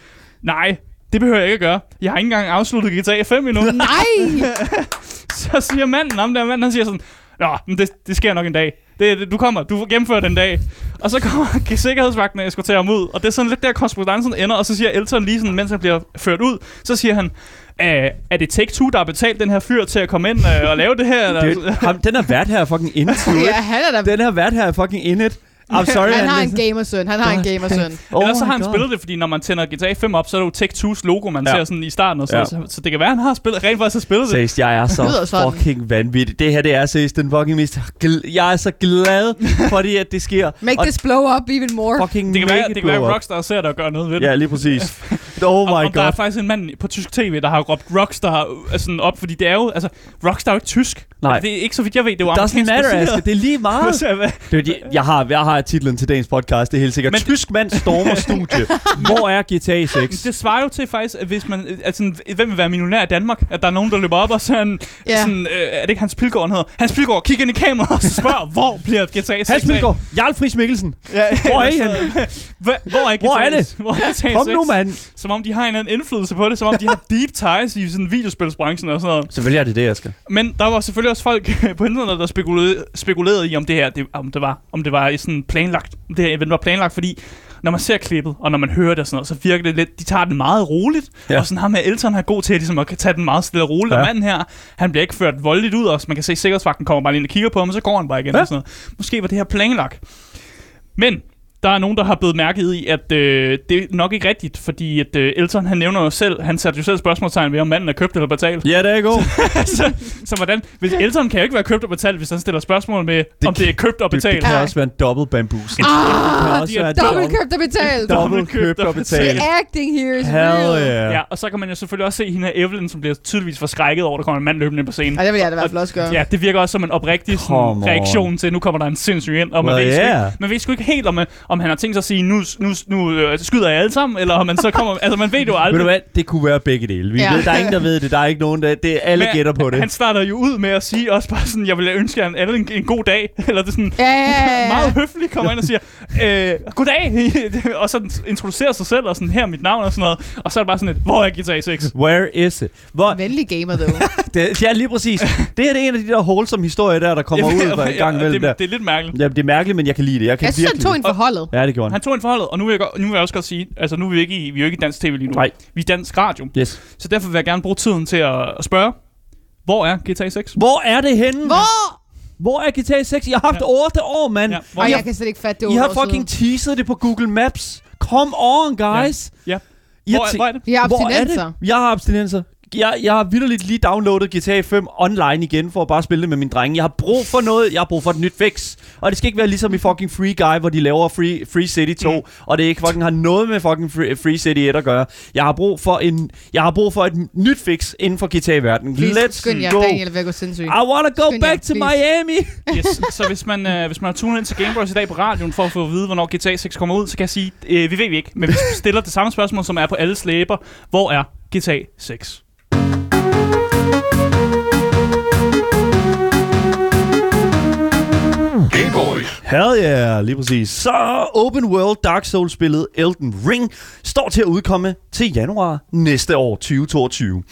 nej, det behøver jeg ikke at gøre. Jeg har ikke engang afsluttet GTA 5 endnu. Nej! så siger manden, ham der manden, han siger sådan, Nå, men det, det sker nok en dag. Det, det, du kommer, du får gennemført en dag. Og så kommer sikkerhedsvagten og eskorterer ham ud. Og det er sådan lidt der, korrespondancen ender. Og så siger Elton lige sådan, mens han bliver ført ud, så siger han, "Øh, er det Take-Two, der har betalt den her fyr til at komme ind øh, og lave det her? Eller? Det, ham, den er vært her fucking in it. ja, han er da... Den her vært her er fucking in it. I'm sorry. Han har en gamersøn. Han har en gamersøn. Oh Ellers så har han God. spillet det, fordi når man tænder GTA 5 op, så er det jo Take-Two's logo, man Ja. ser sådan i starten. Og så, Ja. så, så, det kan være, han har spillet, rent faktisk har spillet det. Seriøst, jeg er så fucking vanvittig. Det her, det er seriøst den fucking mest... Jeg er så glad, fordi at det sker. Make Og this blow up even more. fucking Det kan, make være, it det kan være. Rockstar ser det og gør noget ved det. Ja, lige præcis. Oh my og der er god. faktisk en mand på tysk tv, der har råbt Rockstar sådan op, fordi det er jo, altså, Rockstar er jo ikke tysk. Nej. Det er ikke så vidt jeg ved, det er jo Doesn't amerikansk matter. Aske. Det er lige meget. Det er, de- jeg, har, jeg har titlen til dagens podcast, det er helt sikkert. Men, Tysk mand stormer studie. Hvor er GTA 6? Det svarer jo til faktisk, at hvis man, altså, hvem vil være millionær i Danmark? At der er nogen, der løber op og sådan, yeah. sådan øh, er det ikke Hans Pilgaard, han hedder? Hans Pilgaard, kig ind i kameraet og spørg, hvor bliver GTA 6 Hans Pilgaard, Jarl Friis Mikkelsen. Ja, Hvor er I altså, Hvor, er GTA, Hvor er det? Hvor er GTA Kom 6? nu, mand. Som om de har en eller anden indflydelse på det, som om de har deep ties i sådan videospilsbranchen og sådan noget. Selvfølgelig er det det, Asger. Men der var selvfølgelig også folk på internettet, der spekulerede, spekulerede i, om det her, det, om det var, om det var sådan planlagt. Om det her event var planlagt, fordi når man ser klippet, og når man hører det og sådan noget, så virker det lidt, de tager det meget roligt. Ja. Og sådan ham med Elton er god til ligesom, at tage den meget stille og roligt. Ja. Og manden her, han bliver ikke ført voldeligt ud, og man kan se, at sikkerhedsvagten kommer bare lige ind og kigger på ham, og så går han bare igen. Ja. Og sådan noget. Måske var det her planlagt. Men der er nogen, der har blevet mærket i, at øh, det er nok ikke rigtigt, fordi at øh, Elton, han nævner jo selv, han satte jo selv spørgsmålstegn ved, om manden er købt eller betalt. Ja, det er god. så, så hvordan? Hvis Elton kan jo ikke være købt og betalt, hvis han stiller spørgsmål med, det, om det er købt og Det, det betalt. kan Ja. også være en dobbelt bambus. Ah, det kan også de er være Dobbelt købt og betalt. Dobbelt købt og The betalt. acting here is Hell real. yeah. Ja, og så kan man jo selvfølgelig også se hende her Evelyn, som bliver tydeligvis forskrækket over, at der kommer en mand løbende ind på scenen. Ej, det vil jeg da i hvert fald også gøre. Ja, det virker også som en oprigtig sådan, reaktion til, at nu kommer der en sindssyg ind, og man, Well, ved, sgu yeah. ikke, man ved sgu ikke helt, om, øh, om han har tænkt sig at sige, nu, nu, nu øh, skyder jeg alle sammen, eller om man så kommer... altså, man ved det jo Ved aldrig. du hvad? Det kunne være begge dele. Vi Ja. ved, der er ingen, der ved det. Der er ikke nogen, der... Det er alle Men gætter på det. Han starter jo ud med at sige også bare sådan, jeg vil ønske jer alle en, en god dag. Eller det er sådan, Ja, ja, ja, ja. meget høfligt kommer ind og siger, øh, goddag, og så introducerer sig selv, og sådan, her er mit navn og sådan noget. Og så er det bare sådan et, hvor er GTA 6? Where is it? Hvor, Venlig gamer, dog. det, ja, lige præcis. Det her det er en af de der wholesome historier der, der kommer ud hver gang der. det, det er lidt mærkeligt. Ja, det er mærkeligt, men jeg kan lide det. Jeg kan Jeg synes, han virkelig tog lide en forholdet. det. Ja, det gjorde han. Han tog en forholdet, og nu vil, jeg, nu vil jeg også godt sige, altså nu er vi ikke i, vi er jo ikke i dansk tv lige nu. Nej. Vi er i dansk radio. Yes. Så derfor vil jeg gerne bruge tiden til at, at spørge, hvor er GTA 6? Hvor er det henne? Hvor? Hvor er GTA 6? Jeg har haft Ja. 8 år, mand. Ja, hvor Og I jeg har, kan slet ikke fatte det. I har fucking siden. teaset det på Google Maps. Come on, guys. Ja. I har Hvor, te- hvor er det? Vi har Hvor er abstinenser. det? Jeg har abstinenser. Jeg, jeg har vidderligt lige downloadet GTA 5 online igen, for at bare spille det med min drenge. Jeg har brug for noget. Jeg har brug for et nyt fix. Og det skal ikke være ligesom i fucking Free Guy, hvor de laver Free, Free City 2, mm. og det ikke fucking har noget med fucking Free, Free City 1 at gøre. Jeg har brug for en, jeg har brug for et nyt fix inden for GTA-verdenen. Let's skynd jer, go. Daniel, vil gå sindssyg. I wanna go Skynd jer, back to please. Miami. Yes. Så hvis man, øh, hvis man har tunet ind til Gameboys i dag på radioen for at få at vide, hvornår GTA 6 kommer ud, så kan jeg sige, øh, vi ved vi ikke, men vi stiller det samme spørgsmål, som er på alles læber. Hvor er GTA 6? Hell yeah, lige præcis. Så Open World Dark Souls-spillet Elden Ring står til at udkomme til januar næste år 2022.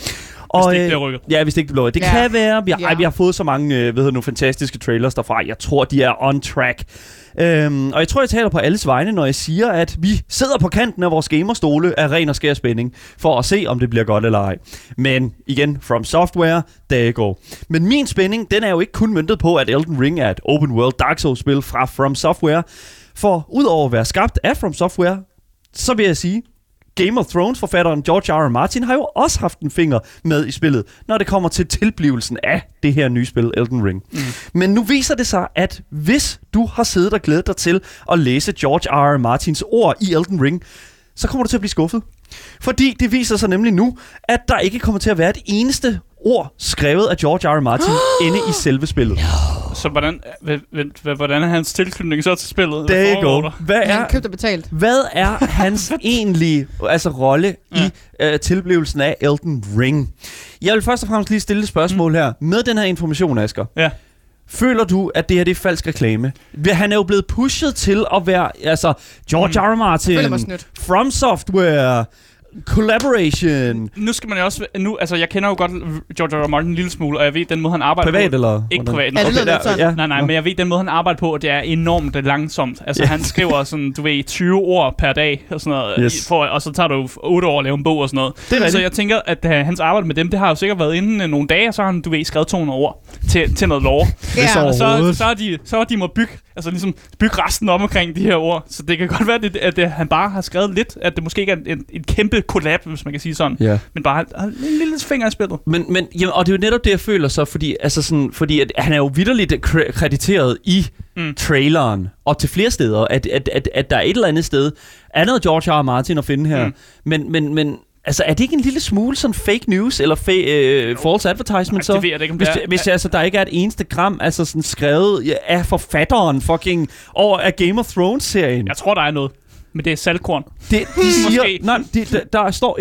Og, det ikke øh, bliver rykket. Ja, hvis det ikke bliver rykket. Det Ja. kan være. Vi har, Ja. ej, vi har fået så mange øh, hvad hedder det nu, fantastiske trailers derfra. Jeg tror, de er on track. Øhm, og jeg tror, jeg taler på alles vegne, når jeg siger, at vi sidder på kanten af vores gamerstole af ren og skær spænding, for at se, om det bliver godt eller ej. Men igen, From Software, der går. Men min spænding, den er jo ikke kun møntet på, at Elden Ring er et open world Dark Souls-spil fra From Software. For udover at være skabt af From Software, så vil jeg sige, Game of Thrones-forfatteren George R. R. Martin har jo også haft en finger med i spillet, når det kommer til tilblivelsen af det her nye spil, Elden Ring. Mm. Men nu viser det sig, at hvis du har siddet og glædet dig til at læse George R. R. Martins ord i Elden Ring, så kommer du til at blive skuffet. Fordi det viser sig nemlig nu, at der ikke kommer til at være et eneste ord skrevet af George R. R. Martin inde i selve spillet. Så hvordan, vent, vent, vent, hvordan er hans tilknytning så til spillet? Hvad There you go. Hvad Han er, købt og betalt. Hvad er hans egentlige altså, rolle ja. i øh, tilblivelsen af Elden Ring? Jeg vil først og fremmest lige stille et spørgsmål mm. her. Med den her information, Asger, Ja. føler du, at det her det er falsk reklame? Han er jo blevet pushet til at være altså, George R. R. Martin. From Software, Collaboration, Nu skal man jo også... Nu, altså, jeg kender jo godt George R. R. Martin en lille smule, og jeg ved, den måde, han arbejder privat på... eller? Ikke privat. Ja, det lyder sådan. Ja. Nej, nej, men jeg ved, den måde, han arbejder på, det er enormt langsomt. Altså, Ja. han skriver sådan, du ved, 20 ord per dag, og sådan noget, Yes. for, og så tager jo 8 år at lave en bog og sådan noget. Det er så jeg tænker, at uh, hans arbejde med dem, det har jo sikkert været inden uh, nogle dage, og så har han, du ved, skrevet 200 ord til, til noget lore. Ja. Og så, så, er de, så er de må bygge, altså ligesom bygge resten om omkring de her ord. Så det kan godt være, at, det, at det, han bare har skrevet lidt, at det måske ikke er en, en, en kæmpe collab, hvis man kan sige sådan. Ja. Men bare en lille finger i spillet. Men, men jamen, og det er jo netop det, jeg føler så, fordi, altså sådan, fordi at han er jo vidderligt kre- krediteret i Mm. traileren, og til flere steder, at, at, at, at der er et eller andet sted, er noget George R. R. Martin at finde her. Mm. Men, men, men altså, er det ikke en lille smule sådan fake news, eller fa- øh, false advertisement Ej, så? det ved jeg ikke, om hvis, det er. det, hvis altså, der ikke er et eneste gram altså sådan skrevet af forfatteren fucking over af Game of Thrones-serien. Jeg tror, der er noget. Men det er saltkorn. Det, de siger, Måske. nej, det, der, der står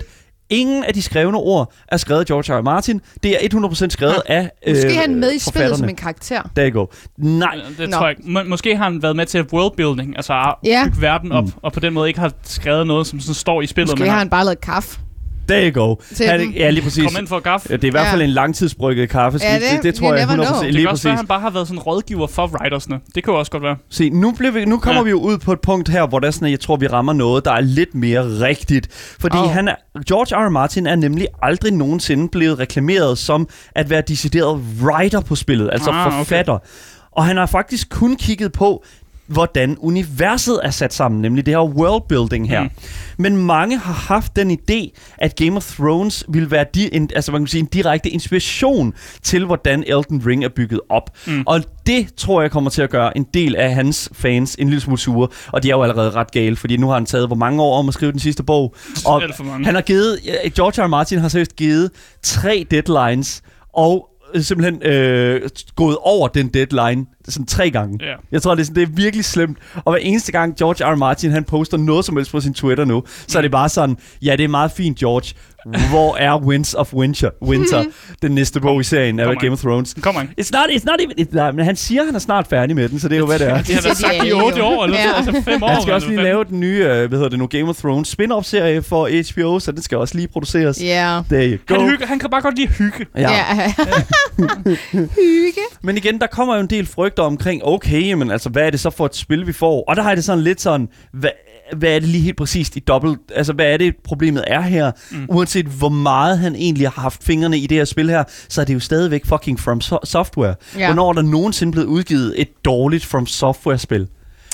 100%, ingen af de skrevne ord er skrevet af George R. R. Martin. Det er 100% skrevet af Måske øh, er han med i spillet som en karakter. Der go. Nej, Det Nå. tror jeg ikke. Må, måske har han været med til worldbuilding, altså at Ja. bygge verden op, Mm. og på den måde ikke har skrevet noget, som sådan står i spillet. Måske men har han bare lavet kaffe. There you go. Til Han, ja, lige præcis. Kom ind for kaffe. Ja, det er i hvert fald Ja. en langtidsbrygget kaffe. Ja, det- det, det tror jeg never 100%. know. Det Lige kan også være, præcis. at han bare har været sådan rådgiver for writersne. Det kan jo også godt være. Se, nu, bliver vi, nu kommer Ja. vi jo ud på et punkt her, hvor der er sådan, jeg tror, vi rammer noget, der er lidt mere rigtigt. Fordi oh. han er, George R. R. Martin er nemlig aldrig nogensinde blevet reklameret som at være decideret writer på spillet, altså Ah, okay. forfatter. Og han har faktisk kun kigget på, hvordan universet er sat sammen, nemlig det her worldbuilding her. Mm. Men mange har haft den idé, at Game of Thrones ville være di- en, altså man kan sige, en direkte inspiration til, hvordan Elden Ring er bygget op. Mm. Og det tror jeg kommer til at gøre en del af hans fans en lille smule sure. Og de er jo allerede ret gale, fordi nu har han taget hvor mange år om at skrive den sidste bog. Og han har givet, George R. R. Martin har seriøst givet tre deadlines, og øh, simpelthen øh, gået over den deadline sådan tre gange. Ja. Jeg tror, det er, sådan, det er virkelig slemt. Og hver eneste gang George R. R. Martin han poster noget som helst på sin Twitter nu, så er det bare sådan, ja, det er meget fint, George. Hvor er Winds of Winter, Winter den næste bog i serien af Game of Thrones? Kom on. It's not, it's not even, it's, nej, men han siger, at han er snart færdig med den, så det er jo, hvad det er. Det har de sagt i alle 8 jo. år, eller Ja. altså 5 år. Han skal også lige lave den nye, øh, hvad hedder det nu, Game of Thrones spin-off-serie for HBO, så den skal også lige produceres. Ja. There you go. Han, hygge, han kan bare godt lide hygge. Ja. Ja. Hygge. Men igen, der kommer jo en del frygter omkring, okay, men altså, hvad er det så for et spil, vi får? Og der har jeg det sådan lidt sådan, hvad, hvad er det lige helt præcist i dobbelt, altså hvad er det problemet er her? Mm. Uanset hvor meget han egentlig har haft fingrene i det her spil her, så er det jo stadigvæk fucking From so- Software. Ja. Hvornår er der nogensinde blevet udgivet et dårligt From Software-spil?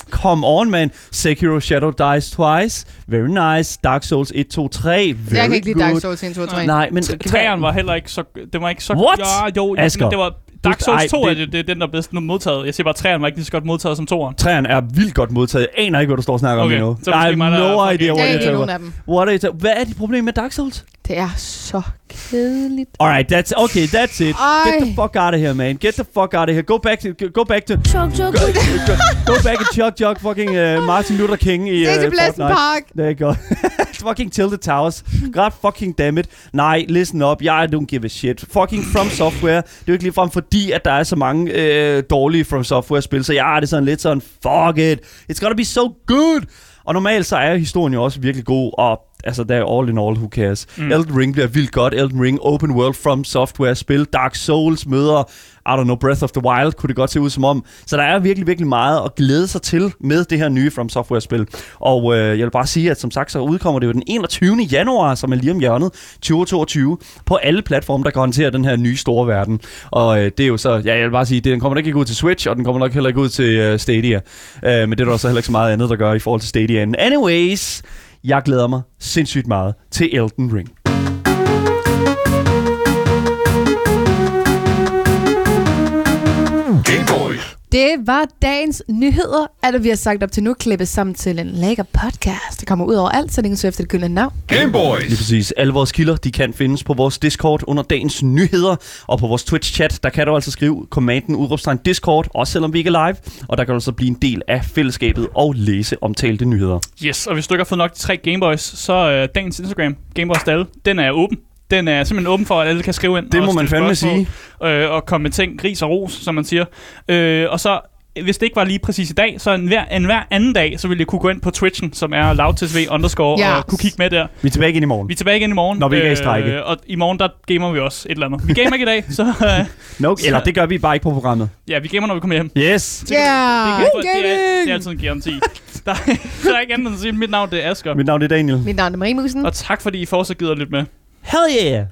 Come on, man. Sekiro Shadow Dies Twice. Very nice. Dark Souls 1, 2, 3. Very Jeg kan ikke lide good. Dark Souls 1, 2, 3. Nej, men... Træeren var heller ikke så... Det var ikke så... What? Ja, jo, Asger. men det var... Dark Souls ej, 2 er det- det, det er den, der er bedst nu modtaget. Jeg siger bare, at træeren var ikke lige så godt modtaget som toeren. Træerne er vildt godt modtaget. Jeg aner ikke, hvad du står og snakker Okay, om lige nu. så det I have no idea what Jeg you're er ikke talking nogen about. af dem. What are you ta- Hvad er dit problem med Dark Souls? Det er så kedeligt. Alright, that's okay, that's it. Ej. Get the fuck out of here, man. Get the fuck out of here. Go back to go back to Chok, chok, go, go, go back and chug chug fucking uh, Martin Luther King i er uh, Fortnite. Park. There you go. fucking Tilted Towers. God fucking damn it. Nej, listen up. Jeg don't give a shit. Fucking From Software. Det er jo ikke ligefrem fordi, at der er så mange øh, dårlige From Software-spil, så jeg har det sådan lidt sådan, fuck it. It's gonna be so good. Og normalt så er historien jo også virkelig god, og altså, der er all in all, who cares. Mm. Elden Ring bliver vildt godt. Elden Ring, open world from software spil. Dark Souls møder, I don't know, Breath of the Wild, kunne det godt se ud som om. Så der er virkelig, virkelig meget at glæde sig til med det her nye From Software spil. Og øh, jeg vil bare sige, at som sagt, så udkommer det jo den 21. januar, som er lige om hjørnet, 2022, på alle platforme, der kan håndtere den her nye store verden. Og øh, det er jo så, ja, jeg vil bare sige, den kommer nok ikke ud til Switch, og den kommer nok heller ikke ud til øh, Stadia. Øh, men det er der så heller ikke så meget andet, der gør i forhold til Stadia. Anyways, jeg glæder mig sindssygt meget til Elden Ring. Det var dagens nyheder, at vi har sagt op til nu, klippet sammen til en lækker podcast. Det kommer ud over alt, så det kan søge efter det gyldne navn. Lige Gameboys. præcis. Alle vores kilder, de kan findes på vores Discord under dagens nyheder, og på vores Twitch-chat, der kan du altså skrive kommanden udråbstegn Discord, også selvom vi ikke er live, og der kan du så blive en del af fællesskabet og læse omtalte nyheder. Yes, og hvis du ikke har fået nok de tre Gameboys, så øh, dagens Instagram, Gameboys Dalle, den er åben. Den er simpelthen åben for, at alle kan skrive ind. Det må man fandme spørgsmål, Øh, og komme med ting, gris og ros, som man siger. Øh, og så, hvis det ikke var lige præcis i dag, så en hver, en hver anden dag, så ville jeg kunne gå ind på Twitchen, som er loudtv underscore, Yes. og kunne kigge med der. Vi er tilbage igen i morgen. Vi er tilbage igen i morgen. Når vi ikke er i strejke. og i morgen, der gamer vi også et eller andet. Vi gamer ikke i dag, så øh, No, eller det gør vi bare ikke på programmet. ja, vi gamer, når vi kommer hjem. Yes! Det, kan- Yeah, det, kan- det, er, det er altid en garanti. Der, er- der er ikke andet end at sige, mit navn det er Asger. Mit navn er Daniel. Mit navn er Marie Musen. Og tak fordi I fortsat gider lytte med. Hell yeah!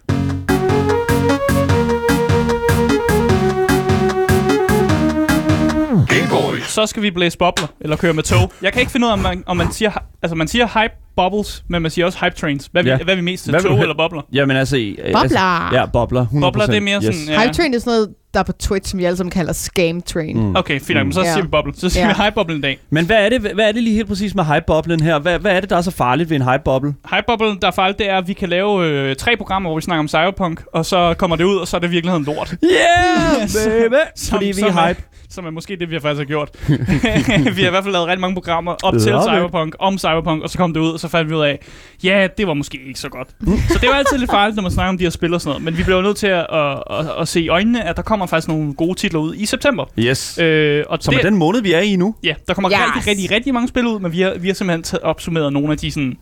Så skal vi blæse bobler, eller køre med tog. Jeg kan ikke finde ud af, om man, om man siger... Altså, man siger hype bubbles, men man siger også hype trains. Hvad, Ja. ja. hvad er vi mest til? Tog eller bobler? Jamen altså... øh, Bobler. Altså, ja, bobler. 100%. Bobler, det er mere sådan... Ja. Hype Train er sådan noget, der er på Twitch, som vi alle sammen kalder Scam Train. Mm. Okay, fint nok, men så Ja. siger vi boble. Så siger Ja. vi hype boblen i dag. Men hvad er, det, hvad er det lige helt præcis med hype-boblen her? Hvad, hvad er det, der er så farligt ved en hype-boble? Hype boblen, der er fejl, det er, at vi kan lave øh, tre programmer, hvor vi snakker om cyberpunk, og så kommer det ud, og så er det i virkeligheden lort. Yeah, baby! Som- Fordi vi er hype. Som er måske det, vi har faktisk har gjort. vi har i hvert fald lavet rigtig mange programmer op til. Cyberpunk, om Cyberpunk, og så kom det ud, og så fandt vi ud af, ja, det var måske ikke så godt. så det jo altid lidt farligt, når man snakker om de her spil og sådan noget, men vi bliver jo nødt til at, at, at, at se i øjnene, at der kommer faktisk nogle gode titler ud i september. Yes. Øh, og Som det, er den måned, vi er i nu. Ja, der kommer Yes. rigtig, rigtig, rigtig mange spil ud, men vi har, vi har simpelthen taget opsummeret nogle af de sådan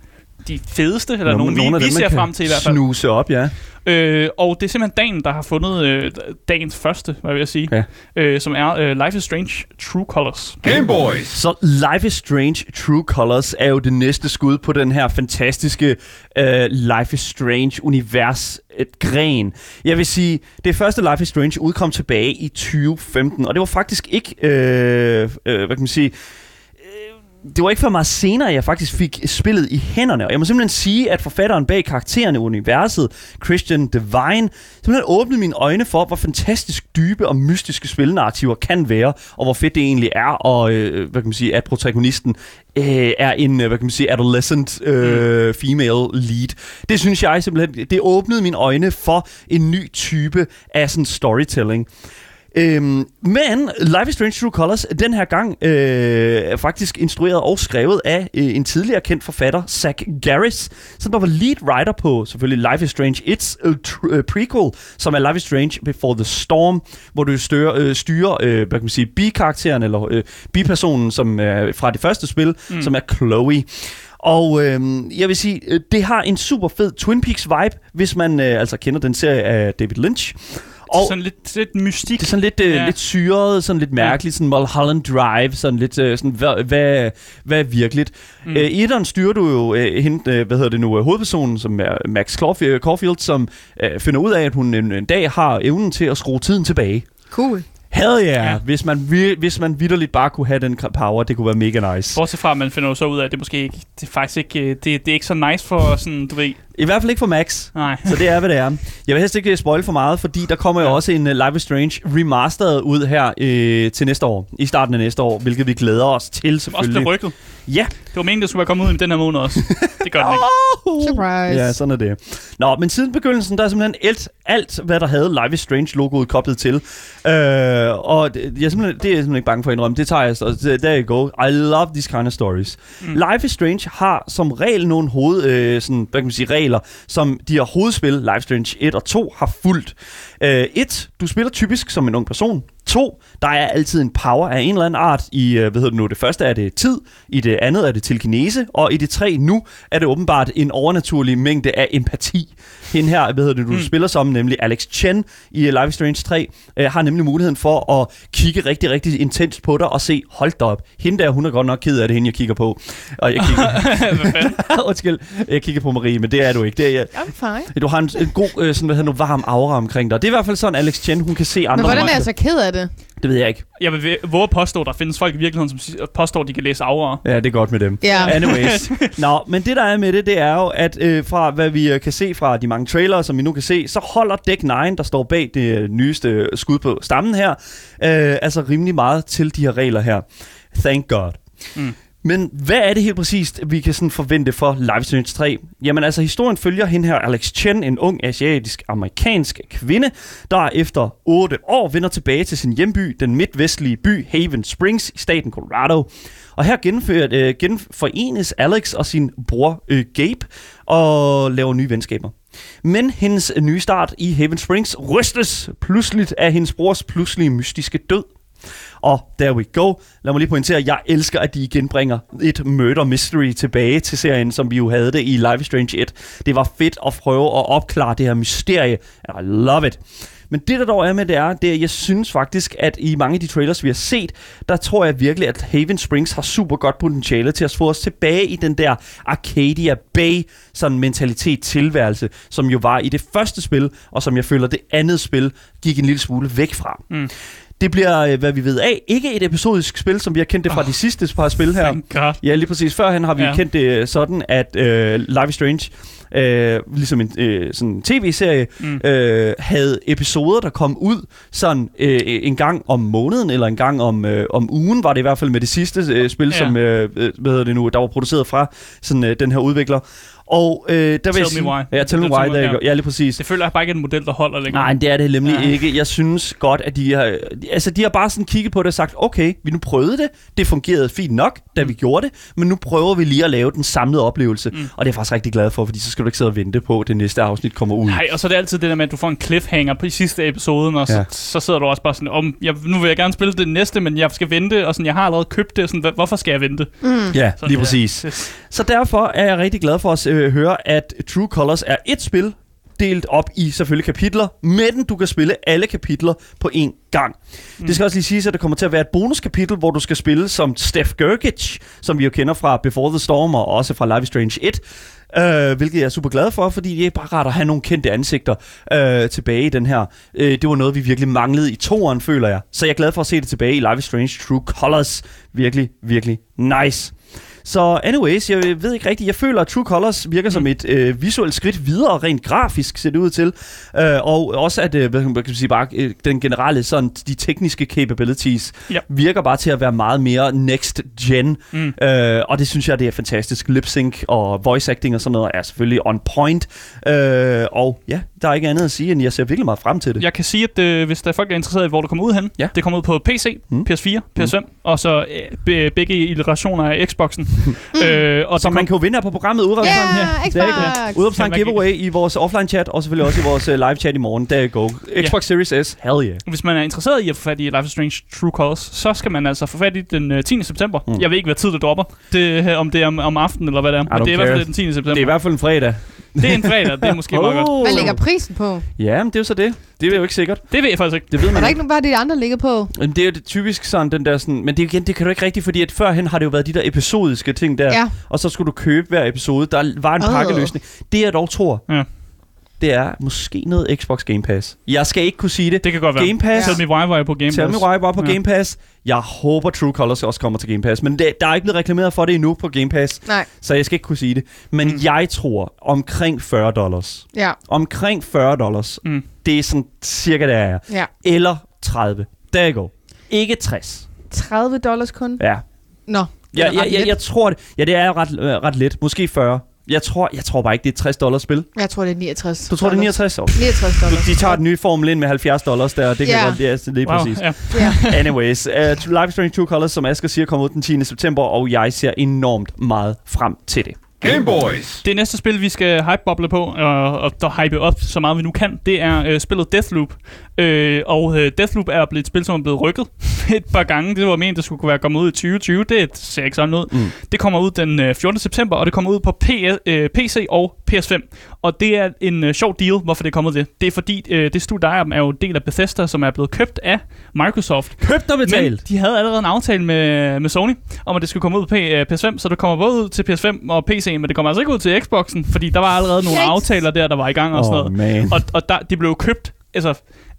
de fedeste, eller nogle, nogle vi, vi man ser kan frem til i hvert fald. Snuse op, ja. Øh, og det er simpelthen dagen, der har fundet øh, dagens første, hvad vil jeg sige, Ja. øh, som er øh, Life is Strange True Colors. Gameboys. Så Life is Strange True Colors er jo det næste skud på den her fantastiske uh, Life is Strange univers et gren. Jeg vil sige, det første Life is Strange udkom tilbage i 2015, og det var faktisk ikke, øh, øh, hvad kan man sige, øh, det var ikke for meget senere, jeg faktisk fik spillet i hænderne. Og jeg må simpelthen sige, at forfatteren bag karaktererne i universet, Christian Devine, simpelthen åbnede mine øjne for, hvor fantastisk dybe og mystiske spilnarrativer kan være, og hvor fedt det egentlig er, og øh, hvad kan man sige, at protagonisten øh, er en, øh, hvad kan man sige, adolescent øh, female lead. Det synes jeg simpelthen, det åbnede mine øjne for en ny type af sådan storytelling. Øhm, men Life is Strange True Colors den her gang øh, er faktisk instrueret og skrevet af øh, en tidligere kendt forfatter, Zach Garris, som der var lead writer på selvfølgelig Life is Strange It's a tr- øh, prequel, som er Life is Strange Before the Storm, hvor du styrer, øh, styrer øh, hvad kan man sige, bikarakteren, eller øh, bipersonen som er fra det første spil, mm. som er Chloe. Og øh, jeg vil sige, øh, det har en super fed Twin Peaks vibe, hvis man øh, altså kender den serie af David Lynch. Og sådan lidt, lidt mystik. Det er sådan lidt, øh, Ja. lidt syret, sådan lidt mærkeligt, sådan Mulholland Drive, sådan lidt øh, sådan, hvad, hvad, hvad er virkeligt? Mm. Øh, I etteren styrer du jo øh, hende, øh, hvad hedder det nu, øh, hovedpersonen, som er Max Caulfield, Caulfield som øh, finder ud af, at hun en, en dag har evnen til at skrue tiden tilbage. Cool. Hell yeah, Ja. hvis man, vi- hvis man vidderligt bare kunne have den power, det kunne være mega nice. Bortset fra, at man finder jo så ud af, at det måske ikke, det er faktisk ikke, øh, det, det er ikke så nice for sådan, du ved, I hvert fald ikke for Max. Nej. Så det er, hvad det er. Jeg vil helst ikke spoil for meget, fordi der kommer jo også en uh, Life is Strange remastered ud her øh, til næste år. I starten af næste år, hvilket vi glæder os til Også blev selvfølgelig. rykket. Ja. Det var meningen, det skulle være kommet ud i den her måned også. Det gør den ikke. Surprise. Ja, sådan er det. Nå, men siden begyndelsen, der er simpelthen alt, alt hvad der havde Life is Strange-logoet koblet til. Øh, og det, jeg er simpelthen, det er jeg simpelthen ikke bange for at indrømme. Det tager jeg, så det- there you go. I love these kind of stories. Mm. Life is Strange har som regel nogle hoved, øh, sådan, hvad kan man sige, regler, som de her hovedspil, Life Strange 1 og 2, har fulgt. Øh, 1. Du spiller typisk som en ung person. 2. Der er altid en power af en eller anden art. I, øh, hvad hedder det nu, det første er det tid, i det andet er det telekinese, og i det tre nu er det åbenbart en overnaturlig mængde af empati. Hende her, hvad hedder det, du mm. spiller som, nemlig Alex Chen i øh, Life is Strange 3, øh, har nemlig muligheden for at kigge rigtig, rigtig intenst på dig og se, hold da op, hende der, hun er godt nok ked af det, hende jeg kigger på. Og jeg kigger, Undskyld, jeg kigger på Marie, men det er du ikke. Det er, I'm fine. du har en, en god, øh, sådan, hvad hedder nu, varm aura omkring dig. Det er i hvert fald sådan, Alex Chen, hun kan se andre Men hvordan er jeg så ked af det? Det ved jeg ikke. Jeg vil våge at påstå, der findes folk i virkeligheden, som påstår, at de kan læse aura. Ja, det er godt med dem. Ja. Anyways. Nå, men det der er med det, det er jo, at øh, fra hvad vi øh, kan se fra de mange trailere, som vi nu kan se, så holder Deck 9, der står bag det øh, nyeste skud på stammen her, øh, altså rimelig meget til de her regler her. Thank God. Mm. Men hvad er det helt præcist, vi kan sådan forvente for Life Strange 3? Jamen altså, historien følger hende her, Alex Chen, en ung asiatisk-amerikansk kvinde, der efter 8 år vender tilbage til sin hjemby, den midtvestlige by Haven Springs i staten Colorado. Og her genført, øh, genforenes Alex og sin bror øh, Gabe og laver nye venskaber. Men hendes nye start i Haven Springs rystes pludseligt af hendes brors pludselige mystiske død. Og there we go. Lad mig lige pointere, at jeg elsker, at de igen bringer et murder mystery tilbage til serien, som vi jo havde det i Life is Strange 1. Det var fedt at prøve at opklare det her mysterie. I love it. Men det, der dog er med det er, det er, at jeg synes faktisk, at i mange af de trailers, vi har set, der tror jeg virkelig, at Haven Springs har super godt potentiale til at få os tilbage i den der Arcadia Bay sådan mentalitet tilværelse, som jo var i det første spil, og som jeg føler, det andet spil gik en lille smule væk fra. Mm. Det bliver, øh, hvad vi ved af, ikke et episodisk spil, som vi har kendt det fra de sidste par spil her. God. Ja, lige præcis. Førhen har vi ja. Kendt det øh, sådan, at øh, Life is Strange, øh, ligesom en øh, sådan tv-serie, mm. Øh, havde episoder, der kom ud sådan øh, en gang om måneden, eller en gang om, øh, om ugen, var det i hvert fald med det sidste øh, spil, ja. Ja. som øh, øh, hvad hedder det nu, der var produceret fra sådan, øh, den her udvikler. Og øh, der vil Tell jeg me sige, why. Ja, tell me why, det, der ja. ja. ja, lige præcis. Det føler jeg bare ikke er en model, der holder længere. Nej, det er det nemlig Ja. ikke. Jeg synes godt, at de har, altså, de har bare sådan kigget på det og sagt, okay, vi nu prøvede det, det fungerede fint nok, da vi gjorde det, men nu prøver vi lige at lave den samlede oplevelse. Mm. Og det er jeg faktisk rigtig glad for, fordi så skal du ikke sidde og vente på, at det næste afsnit kommer ud. Nej, og så er det altid det der med, at du får en cliffhanger på i sidste episoden, og så, Ja. ja. så sidder du også bare sådan, om, jeg, nu vil jeg gerne spille det næste, men jeg skal vente, og sådan, jeg har allerede købt det, sådan, "Hva- hvorfor skal jeg vente? Mm. Ja, Sådan, lige ja. præcis. Det- Så derfor er jeg rigtig glad for at øh, høre, at True Colors er et spil, delt op i selvfølgelig kapitler, men du kan spille alle kapitler på én gang. Mm. Det skal også lige siges, at der kommer til at være et bonuskapitel, hvor du skal spille som Steph Gergich, som vi jo kender fra Before the Storm og også fra Life is Strange 1. Uh, hvilket jeg er super glad for, fordi det er bare rart at have nogle kendte ansigter uh, tilbage i den her. Uh, det var noget, vi virkelig manglede i toeren, føler jeg. Så jeg er glad for at se det tilbage i Life is Strange True Colors. Virkelig, virkelig nice. Så anyways, jeg ved ikke rigtigt. Jeg føler, at True Colors virker mm. som et øh, visuelt skridt videre, rent grafisk ser det ud til. Øh, og også at, øh, hvad kan man sige, bare, øh, den generelle, sådan, de tekniske capabilities, Ja. virker bare til at være meget mere next gen. Mm. Øh, og det synes jeg, det er fantastisk. Lip sync og voice acting og sådan noget er selvfølgelig on point. Øh, og ja, der er ikke andet at sige, end jeg ser virkelig meget frem til det. Jeg kan sige, at øh, hvis der er folk, der er interesseret i, hvor det kommer ud hen, Ja. det kommer ud på PC, Mm. mm. PS4, PS5, mm. og så øh, be, begge iterationer af Xboxen. øh, og Så man kan jo vinde her på programmet udopstegn. Ja, Det er ikke Xbox! det. Kan man giveaway i vores offline chat, og selvfølgelig også i vores uh, live chat i morgen. Der go. Xbox Series S, hell yeah. Hvis man er interesseret i at få fat i Life is Strange True Colors, så skal man altså få fat i den øh, 10. september. Mm. Jeg ved ikke, hvad tid det dropper. Det, her, om det er om, om aftenen eller hvad det er. Men det er i hvert fald den 10. september. Det er i hvert fald en fredag. Det er en fredag, det er måske meget godt. Hvad ligger prisen på? Ja, men det er jo så det. Det er jo ikke sikkert. Det ved jeg faktisk ikke. Det ved Er man der ikke. nogen, hvad er det, de andre ligger på? Men det er jo det typisk sådan, den der sådan... Men det, er igen, det kan du ikke rigtigt, fordi at førhen har det jo været de der episodiske ting der. Ja. Og så skulle du købe hver episode. Der var en Åh. pakkeløsning. Det er dog Thor. Ja. Det er måske noget Xbox Game Pass. Jeg skal ikke kunne sige det. Det kan godt være. Game Pass. Tell me why var jeg på Game Pass. Tell me why var på Ja. Game Pass. Jeg håber True Colors også kommer til Game Pass. Men det, der er ikke blevet reklameret for det endnu på Game Pass. Nej. Så jeg skal ikke kunne sige det. Men mm. jeg tror omkring 40 dollars. Ja. Omkring 40 dollars. Mm. Det er sådan cirka der er. Ja. Eller 30. Der går. Ikke 60. 30 dollars kun? Ja. Nå. det er Ja, ja, ret ja, lidt. jeg tror det. Ja, det er ret, øh, ret let. Måske 40. Jeg tror, jeg tror bare ikke, det er et 60 dollars spil. Jeg tror, det er 69 Du tror, det er dollars. 69 år? 69 dollars. De tager et nye Formel ind med 70 dollars der, og det kan yeah. godt, det er lige Wow, præcis. ja. Ja. Anyways, uh, Life is Strange 2 Colors, som Asger siger, kommer ud den 10. september, og jeg ser enormt meget frem til det. Game Boys. Det næste spil, vi skal hype-boble på, og, og der hype op så meget vi nu kan, det er øh, spillet Deathloop. Øh, og øh, Deathloop er blevet et spil, som er blevet rykket et par gange. Det var ment, det skulle være kommet ud i 2020. Det ser ikke sådan ud. Mm. Det kommer ud den øh, 14. september, og det kommer ud på P- øh, PC og PS5. Og det er en øh, sjov deal, hvorfor det er kommet det. Det er fordi, øh, det studie, der er, er jo en del af Bethesda, som er blevet købt af Microsoft. Købt og Men betalt! de havde allerede en aftale med, med Sony, om at det skulle komme ud på P- øh, PS5, så det kommer både ud til PS5 og PC, men det kommer altså ikke ud til Xboxen, fordi der var allerede nogle Yikes. aftaler der, der var i gang og sådan noget. man. Og, og der, det blev købt, altså,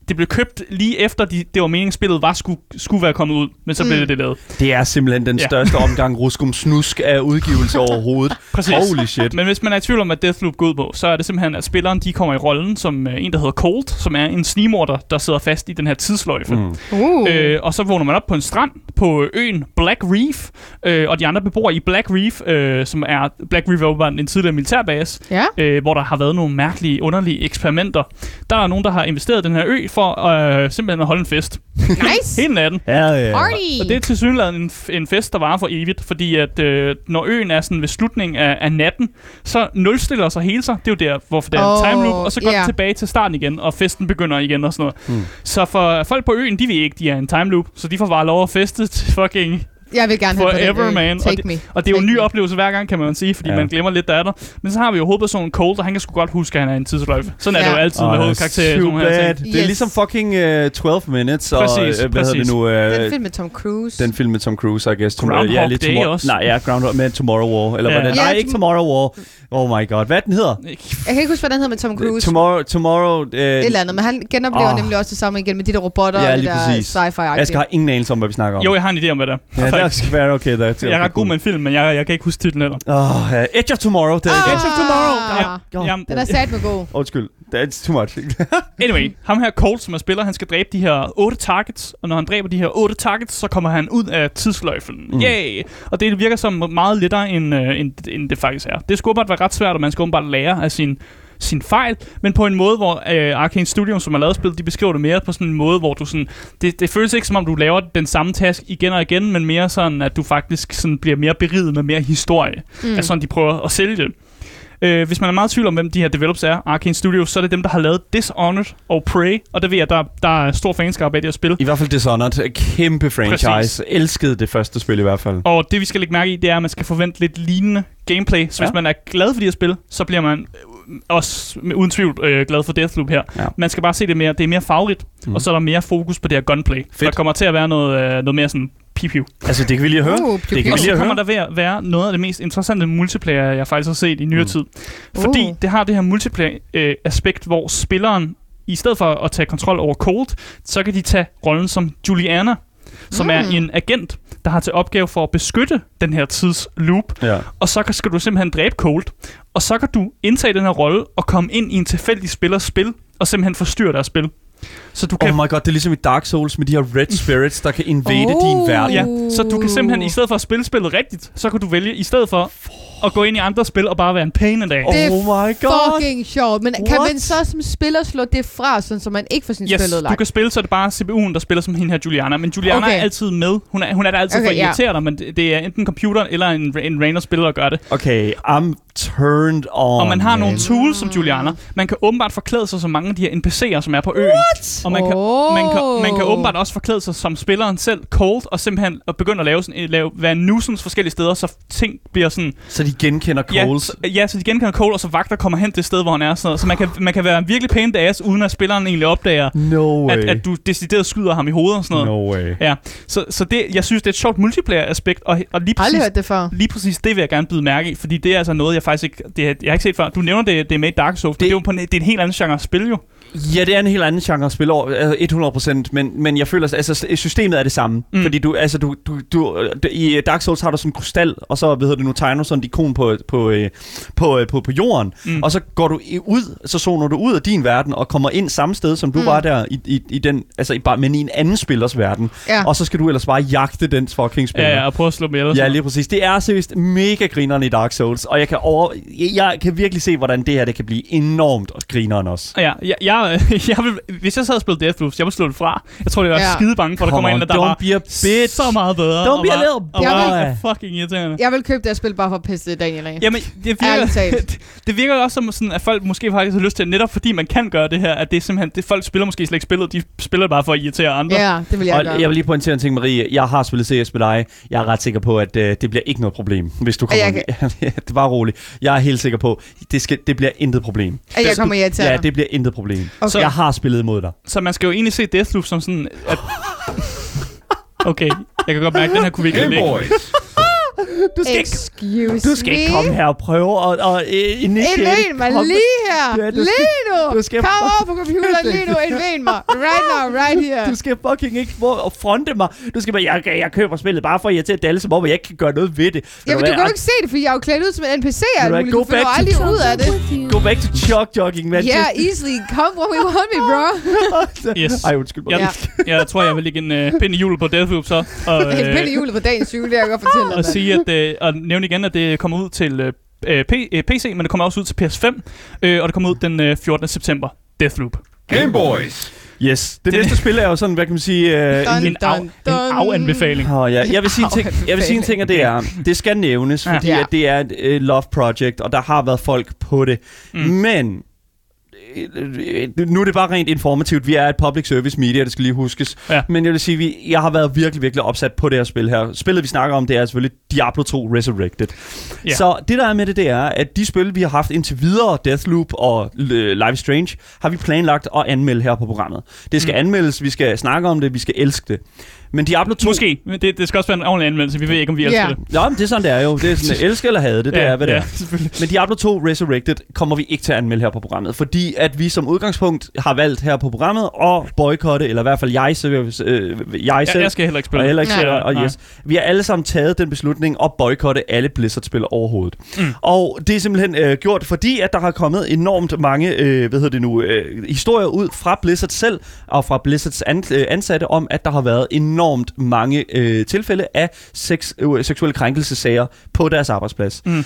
det blev købt lige efter, de, det var meningen, spillet var skulle, skulle være kommet ud, men så Mm. blev det det lavet. Det er simpelthen den Ja. største omgang ruskum snusk af udgivelse overhovedet. Præcis. Holy shit. Men hvis man er i tvivl om, hvad Deathloop går ud på, så er det simpelthen, at spilleren de kommer i rollen som øh, en, der hedder Cold, som er en snigmorder, der sidder fast i den her tidsløjfe. Mm. Uh. Øh, og så vågner man op på en strand på øen Black Reef, øh, og de andre beboere i Black Reef, øh, som er Black Reef er en tidligere militærbase, Ja. øh, hvor der har været nogle mærkelige, underlige eksperimenter. Der er nogen, der har investeret den her ø for øh, simpelthen at holde en fest. Nice. Hele natten. Ja, ja. Party. Og det er til synligheden en, fest, der varer for evigt, fordi at øh, når øen er sådan ved slutningen af, af natten, så nulstiller sig hele sig. Det er jo der, hvorfor det er Åh, en time loop, og så går yeah. tilbage til starten igen, og festen begynder igen og sådan noget. Hmm. Så for folk på øen, de ved ikke, de er en time loop, så de får bare lov at feste til fucking Jeg vil gerne have på Forever, den, øh, man. Og Take me. og det er jo en Take ny me. oplevelse hver gang, kan man sige, fordi Ja. man glemmer lidt, der er der. Men så har vi jo hovedpersonen Cold, og han kan sgu godt huske, at han er en tidsløjfe. Sådan er Ja. det jo altid Åh, med hovedkarakterer. too bad. ting. Det er Yes. ligesom fucking uh, 12 Minutes, og Præcis, øh, hvad hedder det præcis. nu? Uh, Den film med Tom Cruise. den film med Tom Cruise, I guess. Groundhog ja, lidt Day også. Nej, ja, Groundhog med Tomorrow War. Eller hvad det Ja, Nej, Tom- ikke Tomorrow War. Oh my god. Hvad den hedder? Jeg kan ikke huske, hvad den hedder med Tom Cruise. Tomorrow, tomorrow uh, Et eller andet, men han genoplever Åh. nemlig også det samme igen med de der robotter Ja, og det lige der præcis. sci-fi Jeg skal have ingen anelse om, hvad vi snakker om. Jo, jeg har en idé om, hvad det er. Ja, det Faktisk. skal være okay. Der. Jeg er ret god med en film, men jeg, jeg kan ikke huske titlen heller. Oh, uh, Edge of Tomorrow. Det er Ah. Edge of Tomorrow. Ja. God. Jamen, Den er sat med god. Undskyld. That's too much. Anyway, ham her Colt, som er spiller, han skal dræbe de her otte targets, og når han dræber de her otte targets, så kommer han ud af tidsløjfen. Mm. Yay! Og det virker som meget lettere, end, øh, end, end det faktisk er. Det skulle åbenbart være ret svært, og man skal åbenbart lære af sin sin fejl, men på en måde, hvor øh, Arcane Studios, som har lavet spillet, de beskriver det mere på sådan en måde, hvor du sådan, det, det føles ikke som om, du laver den samme task igen og igen, men mere sådan, at du faktisk sådan bliver mere beriget med mere historie. Mm. Altså sådan, de prøver at sælge det. Øh, hvis man er meget i tvivl om, hvem de her developers er, Arcane Studios, så er det dem, der har lavet Dishonored og Prey, og det ved jeg, der, der er stor fanskab af det her spil. I hvert fald Dishonored. Kæmpe franchise. Præcis. Elskede det første spil i hvert fald. Og det vi skal lægge mærke i, det er, at man skal forvente lidt lignende gameplay. Så ja. Hvis man er glad for de her spil, så bliver man også med, uden tvivl øh, glad for Deathloop her. Ja. Man skal bare se det mere, det er mere farligt, Mm. og så er der mere fokus på det her gunplay. Fedt. Der kommer til at være noget, øh, noget mere sådan pipiu. Altså, det kan vi lige høre. Uh, det kan vi Og lige så høre. kommer der ved at være noget af det mest interessante multiplayer, jeg faktisk har set i nyere Mm. tid. Fordi Uh. det har det her multiplayer-aspekt, hvor spilleren, i stedet for at tage kontrol over Cold, så kan de tage rollen som Juliana, som Mm. er en agent, der har til opgave for at beskytte den her tidsloop. Ja. Og så skal du simpelthen dræbe Cold. Og så kan du indtage den her rolle og komme ind i en tilfældig spillers spil, og simpelthen forstyrre deres spil. Så du kan Oh my god, det er ligesom i Dark Souls med de her red spirits, der kan invade Oh. din verden. Ja, så du kan simpelthen, i stedet for at spille spillet rigtigt, så kan du vælge, i stedet for at gå ind i andre spil og bare være en pain in the ass. Det er Oh my god. Fucking sjovt. Men kan What? man så som spiller slå det fra, sådan, så man ikke får sin Yes, spil du ødelagt? kan spille, så er det bare CPU'en, der spiller som hende her Juliana. Men Juliana Okay. er altid med. Hun er, hun er der altid okay, for at irritere dig, men det, det er enten computeren eller en, en random spiller, der gør det. Okay, I'm turned on. og man har nogle man. tools som Juliana. Man kan åbenbart forklæde sig som mange af de her NPC'er, som er på øen. What? Og man kan, Oh. man, kan, man kan åbenbart også forklæde sig som spilleren selv, cold, og simpelthen at begynde at lave, sådan, lave være nuisance forskellige steder, så ting bliver sådan... Så de genkender Ja, Coles. så, ja, så de genkender Cole, og så vagter kommer hen til det sted, hvor han er. Sådan noget. Så man kan, man kan være en virkelig pæn ass, uden at spilleren egentlig opdager, No way. at, at du decideret skyder ham i hovedet og sådan noget. No way. Ja, så, så det, jeg synes, det er et sjovt multiplayer-aspekt, og, og lige, Aldrig præcis, hørt det før. lige præcis det vil jeg gerne byde mærke i, fordi det er altså noget, jeg faktisk ikke, det, jeg har ikke set før. Du nævner det, det er med i Dark Souls, det, det er jo på en, det er en helt anden genre spil jo. Ja, det er en helt anden genre at spille over, altså 100%, men, men jeg føler, at altså, systemet er det samme. Mm. Fordi du, altså, du, du, du, i Dark Souls har du sådan en krystal, og så hvad hedder det nu, tegner sådan et ikon på, på, øh, på, øh, på, på jorden, Mm. og så går du ud, så zoner du ud af din verden, og kommer ind samme sted, som du Mm. var der, i, i, i den, altså i, bare, men i en anden spillers verden. Ja. Og så skal du ellers bare jagte den fucking spiller. Ja, ja, og prøve at slå med. Ja, lige præcis. Det er seriøst mega grineren i Dark Souls, og jeg kan, over, jeg, jeg kan virkelig se, hvordan det her det kan blive enormt grineren også. Ja, jeg, jeg, jeg vil, hvis jeg sad og spillede Deathloop, jeg ville slå det fra. Jeg tror, det var Ja. skide bange for, at der kommer og der don't var be a bitch. så meget bedre. Don't be a var- little og var boy. fucking irriterende. Jeg vil købe det her spil bare for at pisse Daniel af. Jamen, det virker, det, det virker også som sådan, at folk måske faktisk har lyst til, netop fordi man kan gøre det her, at det er simpelthen, det, folk spiller måske slet ikke spillet, de spiller det bare for at irritere andre. Ja, det vil jeg Og gøre. jeg vil lige pointere en ting, Marie. Jeg har spillet CS med dig. Jeg er ret sikker på, at øh, det bliver ikke noget problem, hvis du kommer... jeg det er bare roligt. Jeg er helt sikker på, det, skal, det bliver intet problem. At jeg kommer i til Ja, det bliver intet problem. Okay. Så jeg har spillet imod dig. Så man skal jo egentlig se Deathloop som sådan, at... Okay, jeg kan godt mærke, at den her kunne vi ikke lægge. Du skal, ikke, du skal ikke me. komme her og prøve og, og øh, initiere... Indven mig Kom- lige her. Ja, du skal- lige nu. du skal- Kom over på computeren lige nu. Indven mig. Right now, right here. Du skal fucking ikke få at fronte mig. Du skal bare, jeg, jeg køber spillet bare for at irritere Dalle, som om jeg ikke kan gøre noget ved det. Ved Jamen, hvad, du kan jo ikke se det, fordi jeg er jo klædt ud som en NPC og du Du finder back aldrig to- ud af det. Go back to chalk jogging, man. Yeah, easily. Come when we want me, bro. Yes. Ej, undskyld mig. Jeg, jeg tror, jeg vil lægge en øh, pind i hjulet på Deathloop så. Og, En pind i julet på dagens jul, det kan jeg godt fortælle dig. og. Sige, at, øh, og nævne igen, at det kommer ud til øh, øh, P- øh, PC, men det kommer også ud til PS5, øh, og det kommer ud den øh, 14. september. Deathloop. Game Boys. Yes. Det, Det- næste spil er jo sådan, hvad kan man sige... Øh, Dun, En, af, dun, en dun. afanbefaling. Oh, ja. Jeg vil sige en ting, jeg vil sige en ting, og det er, det skal nævnes, fordi Ja. at det er et uh, love project, og der har været folk på det. Mm. Men nu er det bare rent informativt. Vi er et public service media, det skal lige huskes. Ja. Men jeg vil sige, vi, jeg har været virkelig, virkelig opsat på det her spil her. Spillet, vi snakker om, det er selvfølgelig Diablo 2 Resurrected. Ja. Så det, der er med det, det er, at de spil, vi har haft indtil videre, Deathloop og øh, Life Strange, har vi planlagt at anmelde her på programmet. Det skal mm. anmeldes, vi skal snakke om det, vi skal elske det. Men Diablo 2... Måske. Men Det, det skal også være en ordentlig anmeldelse. Vi ved ikke, om vi elsker Ja. det. Ja, men det er sådan, det er jo. Det er sådan, elske eller hade det, det er, hvad det ja, er. Men Diablo 2 Resurrected kommer vi ikke til at anmelde her på programmet, fordi at vi som udgangspunkt har valgt her på programmet at boykotte, eller i hvert fald jeg, selv, øh, jeg selv, jeg skal heller ikke og spille. heller ikke selv, og yes. Vi har alle sammen taget den beslutning at boykotte alle Blizzard-spil overhovedet. Mm. Og det er simpelthen øh, gjort, fordi at der har kommet enormt mange, øh, hvad hedder det nu, øh, historier ud fra Blizzard selv, og fra Blizzards an, øh, ansatte, om at der har været enormt mange øh, tilfælde af sex, øh, seksuelle krænkelsesager på deres arbejdsplads. Mm.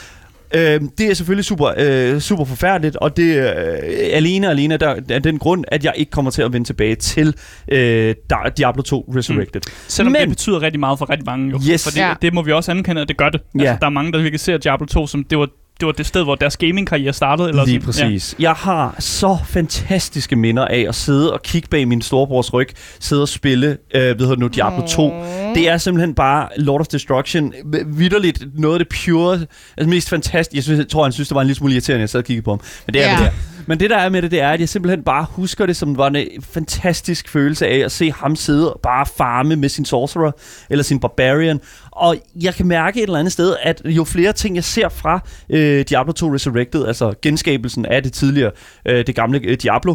Øh, det er selvfølgelig super, øh, super forfærdeligt, og det er øh, alene og alene der, af den grund, at jeg ikke kommer til at vende tilbage til øh, Di- Diablo 2 Resurrected. Selvom Men- det betyder rigtig meget for rigtig mange jo. Yes. For det, Ja. det må vi også anerkende, at det gør det. Ja. Altså, der er mange, der virkelig ser Diablo 2 som, det var, det var det sted, hvor deres gaming-karriere startede. Eller Lige sådan. præcis. Ja. Jeg har så fantastiske minder af at sidde og kigge bag min storebrors ryg, sidde og spille, øh, hvad hedder det nu, Diablo 2. Det er simpelthen bare Lord of Destruction. Vitterligt noget af det pure, altså mest fantastiske. Jeg, synes, jeg tror, han synes, det var en lille smule irriterende, at jeg sad og kiggede på ham. Men det er Ja. yeah. det. Men det der er med det, det er, at jeg simpelthen bare husker det som var en fantastisk følelse af at se ham sidde og bare farme med sin sorcerer, eller sin barbarian. Og jeg kan mærke et eller andet sted, at jo flere ting, jeg ser fra øh, Diablo 2 Resurrected, altså genskabelsen af det tidligere, øh, det gamle øh, Diablo,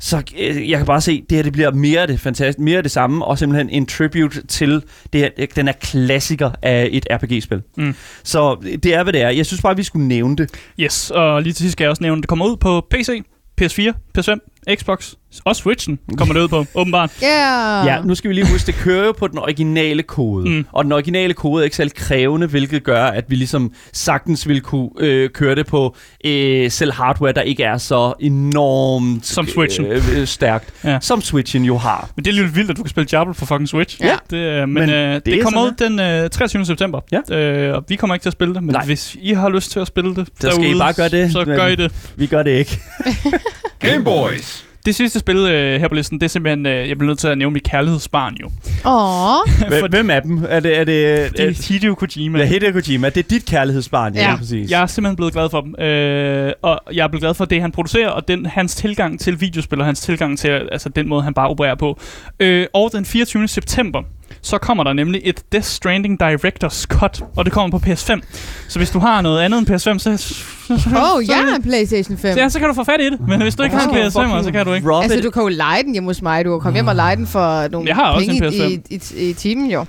så øh, jeg kan bare se, det her det bliver mere af det fantastisk, mere af det samme, og simpelthen en tribute til det her, den her klassiker af et RPG-spil. Mm. Så det er, hvad det er. Jeg synes bare, vi skulle nævne det. Yes, og lige til sidst skal jeg også nævne, at det kommer ud på PC, PS4, PS5, Xbox, og Switchen kommer det ud på, åbenbart. Yeah. Ja, nu skal vi lige huske, det kører jo på den originale kode. Mm. Og den originale kode er ikke særlig krævende, hvilket gør, at vi ligesom sagtens vil kunne øh, køre det på øh, selv hardware, der ikke er så enormt Som Switchen. Øh, øh, stærkt, Ja. som Switchen jo har. Men det er lidt vildt, at du kan spille Diablo på fucking Switch. Ja. Det, øh, men Men øh, det, det er kommer ud den øh, 23. september. Ja. Øh, og vi kommer ikke til at spille det, men Nej. hvis I har lyst til at spille det Så skal I derude, bare gøre det, så gør I det. Vi gør det ikke. Game Boys. Det sidste spil øh, her på listen, det er simpelthen, øh, jeg bliver nødt til at nævne mit kærlighedsbarn jo. Åh. Hvem- Hvem af dem? Er det, er det, Det er Hideo Kojima. Ja, Hideo Kojima. Det er dit kærlighedsbarn, ja, Ja. præcis. Jeg er simpelthen blevet glad for dem. Øh, og jeg er blevet glad for det, han producerer, og den, hans tilgang til videospil, og hans tilgang til altså, den måde, han bare opererer på. Øh, og den 24. september, så kommer der nemlig et Death Stranding Director's Cut, og det kommer på PS5. Så hvis du har noget andet end PS5, så oh, jeg har en Playstation 5. Så, ja, så kan du få fat i det. Men hvis du ikke har en Wow. PS5, så kan du ikke. Altså, du kan jo lege den hjemme hos mig. Du kan komme hjem og lege den for nogle Jeg har også penge en i, i, i, i timen, jo.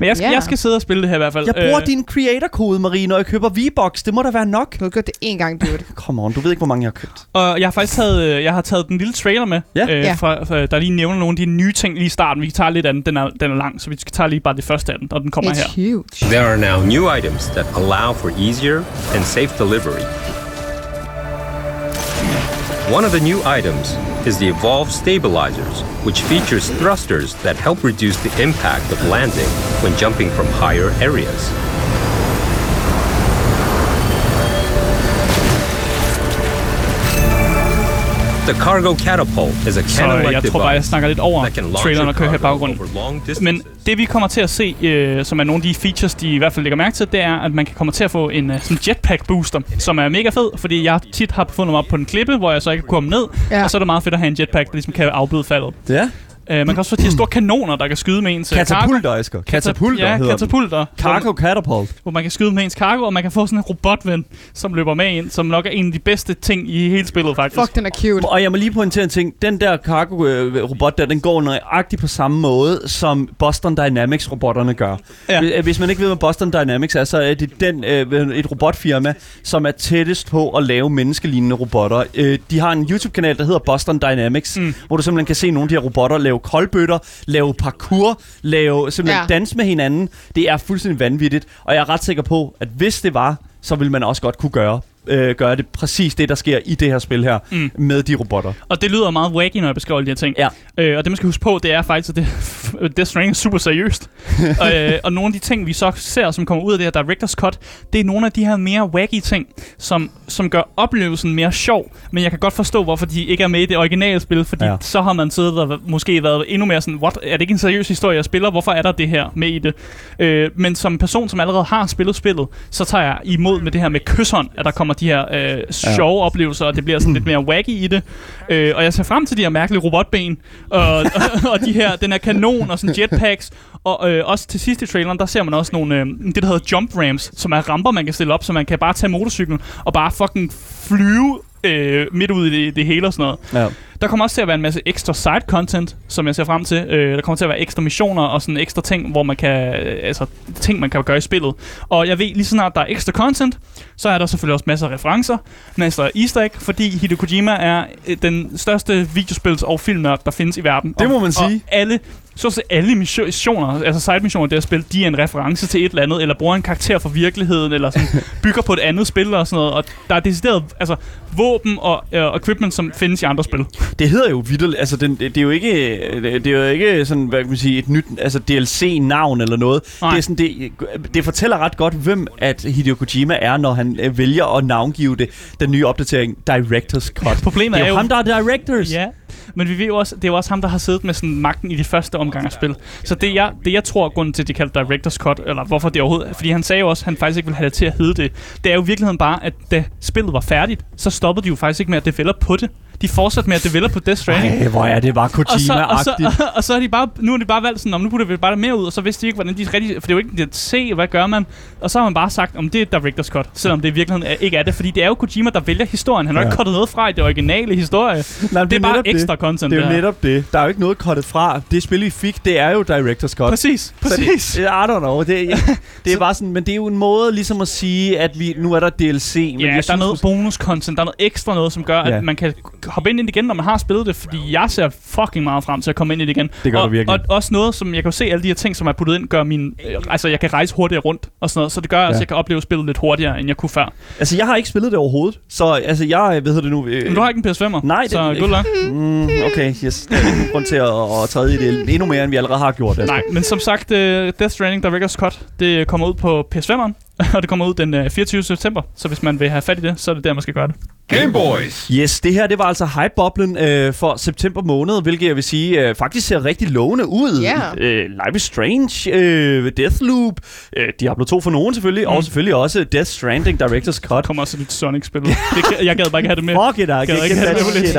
Men jeg skal, Ja. jeg skal sidde og spille det her i hvert fald. Jeg bruger Øh, din creator-kode, Marie, når jeg køber V-Box. Det må da være nok. Du har gjort det én gang, dude. Come on, du ved ikke, hvor mange jeg har købt. Og jeg har faktisk taget, øh, jeg har taget den lille trailer med, Ja. øh, Ja. fra, fra, der lige nævner nogle af de nye ting lige i starten. Vi tager lidt af den, den er, den er lang, så vi skal tage lige bare det første af den, og den kommer her. It's huge. There are now new items that allow for easier and safe delivery. One of the new items is the Evolve Stabilizers, which features thrusters that help reduce the impact of landing when jumping from higher areas. The Cargo Catapult is a Så øh, jeg tror bare, jeg snakker lidt over traileren og kører her i baggrunden. Men det vi kommer til at se, øh, som er nogle af de features, de i hvert fald lægger mærke til, det er, at man kan komme til at få en uh, sådan jetpack booster, som er mega fed, fordi jeg tit har befundet mig op på en klippe, hvor jeg så ikke kunne komme ned, Ja. og så er det meget fedt at have en jetpack, der ligesom kan afbøde faldet. Ja. Uh, man kan også få de her store kanoner, der kan skyde med ens øh, Katapulter, cargo. Katapulter Ja, hedder katapulter. Cargo Catapult. hvor man kan skyde med ens cargo, og man kan få sådan en robotven, som løber med ind, som nok er en af de bedste ting i hele spillet, faktisk. Fuck, den er cute. Og jeg må lige pointere en ting. Den der cargo-robot der, den går nøjagtigt på samme måde, som Boston Dynamics-robotterne gør. Ja. Hvis- Hvis man ikke ved, hvad Boston Dynamics er, så er det den, øh, et robotfirma, som er tættest på at lave menneskelignende robotter. Øh, de har en YouTube-kanal, der hedder Boston Dynamics, mm. hvor du simpelthen kan se nogle af de her robotter lave koldbøtter, lave parkour, lave simpelthen ja. dans med hinanden. Det er fuldstændig vanvittigt, og jeg er ret sikker på, at hvis det var, så ville man også godt kunne gøre øh, gøre det præcis det, der sker i det her spil her, Mm. med de robotter. Og det lyder meget wacky, når jeg beskriver de her ting. Ja. Øh, og det, man skal huske på, det er faktisk, at det, Death Stranding er super seriøst. og, øh, og nogle af de ting, vi så ser, som kommer ud af det her Director's Cut, det er nogle af de her mere wacky ting, som, som gør oplevelsen mere sjov. Men jeg kan godt forstå, hvorfor de ikke er med i det originale spil, fordi ja. Så har man siddet og måske været endnu mere sådan, what, er det ikke en seriøs historie, jeg spiller? Hvorfor er der det her med i det? Øh, men som person, som allerede har spillet spillet, så tager jeg imod med det her med kysshånd, at der kommer de her øh, sjove ja. oplevelser, og det bliver sådan lidt mere wacky i det. Øh, og jeg ser frem til de her mærkelige robotben, og, og, og de her, den her kanon og sådan jetpacks. Og øh, også til sidst i traileren, der ser man også nogle, øh, det der hedder jump ramps, som er ramper, man kan stille op, så man kan bare tage motorcyklen og bare fucking flyve øh, midt ud i det, det hele og sådan noget. Ja. Der kommer også til at være en masse ekstra side content, som jeg ser frem til. Øh, der kommer til at være ekstra missioner og sådan ekstra ting, hvor man kan, øh, altså ting man kan gøre i spillet. Og jeg ved lige så snart der er ekstra content, så er der selvfølgelig også masser af referencer, masser af easter egg, fordi Hideo Kojima er øh, den største videospils- og filmnørd, der findes i verden. Det må og, man sige. Og alle, så at alle missioner, altså side missioner, det her spil, de er en reference til et eller andet, eller bruger en karakter fra virkeligheden, eller sådan, bygger på et andet spil og sådan noget. Og der er decideret altså, våben og øh, equipment, som findes i andre spil. Det hedder jo vidderligt, altså den, det, det, er jo ikke, det er jo ikke sådan, hvad kan man sige, et nyt altså DLC-navn eller noget. Nej. Det, er sådan, det, det fortæller ret godt, hvem at Hideo Kojima er, når han øh, vælger at navngive det, den nye opdatering, Director's Cut. Problemet det er er jo jo- ham, der er Directors. Ja, men vi ved jo også, det er jo også ham, der har siddet med sådan magten i de første omgang af spil. Så det jeg, det jeg tror, grunden til, at de kalder Director's Cut, eller hvorfor det overhovedet, fordi han sagde jo også, at han faktisk ikke ville have det til at hedde det, det er jo i virkeligheden bare, at da spillet var færdigt, så stoppede de jo faktisk ikke med at develop på det. De fortsatte med at develop på Death Stranding. Ej, hvor er det bare Og så, og, så, Kojima-agtigt. og, så har de bare, nu har de bare valgt sådan, om nu putter vi bare mere ud, og så vidste de ikke, hvordan de rigtig, for det er jo ikke det se, hvad gør man? Og så har man bare sagt, om det er Director's Cut, selvom det i virkeligheden ikke er det, fordi det er jo Kojima, der vælger historien. Han har Ja. ikke kuttet noget fra i det originale historie. Nej, det er bare ekstra content. Det er jo netop det. Der er jo ikke noget kottet fra. Det spil, vi fik, det er jo Director's Cut. Præcis, præcis. Så det, I don't know. Det, det er bare sådan, men det er jo en måde ligesom at sige, at vi nu er der DLC. Men Ja, der er noget bonus-content, der er noget ekstra noget, som gør, Ja. at man kan hoppe ind i det igen, når man har spillet det, fordi jeg ser fucking meget frem til at komme ind i det igen. Det gør og, du virkelig. Og også noget, som jeg kan se, alle de her ting, som er puttet ind, gør min... Øh, altså, jeg kan rejse hurtigere rundt og sådan noget, så det gør, ja. at jeg kan opleve spillet lidt hurtigere, end jeg kunne før. Altså, jeg har ikke spillet det overhovedet. Så altså, jeg, hedder det nu? Øh, Men du har ikke en PS5'er, Nej, det- så good luck. Mm, okay, yes. Der er ikke grund til at, at træde i det endnu mere, end vi allerede har gjort. Altså. Nej, men som sagt, uh, Death Stranding Director's Cut, det kommer ud på PS5'eren, og det kommer ud den uh, 24. september, så hvis man vil have fat i det, så er det der, man skal gøre det. Game Boys. Yes, det her det var altså hype-boblen øh, for september måned, hvilket jeg vil sige øh, faktisk ser rigtig lovende ud. Ja. Øh, Life is Strange, øh, Deathloop, øh, Diablo 2 for nogen selvfølgelig, mm. og selvfølgelig også Death Stranding Director's Cut. Der kommer også et nyt Sonic-spil ud. Det, kan- jeg gad bare ikke have det med. Fuck it, I Gad ikke have det med shit lidt.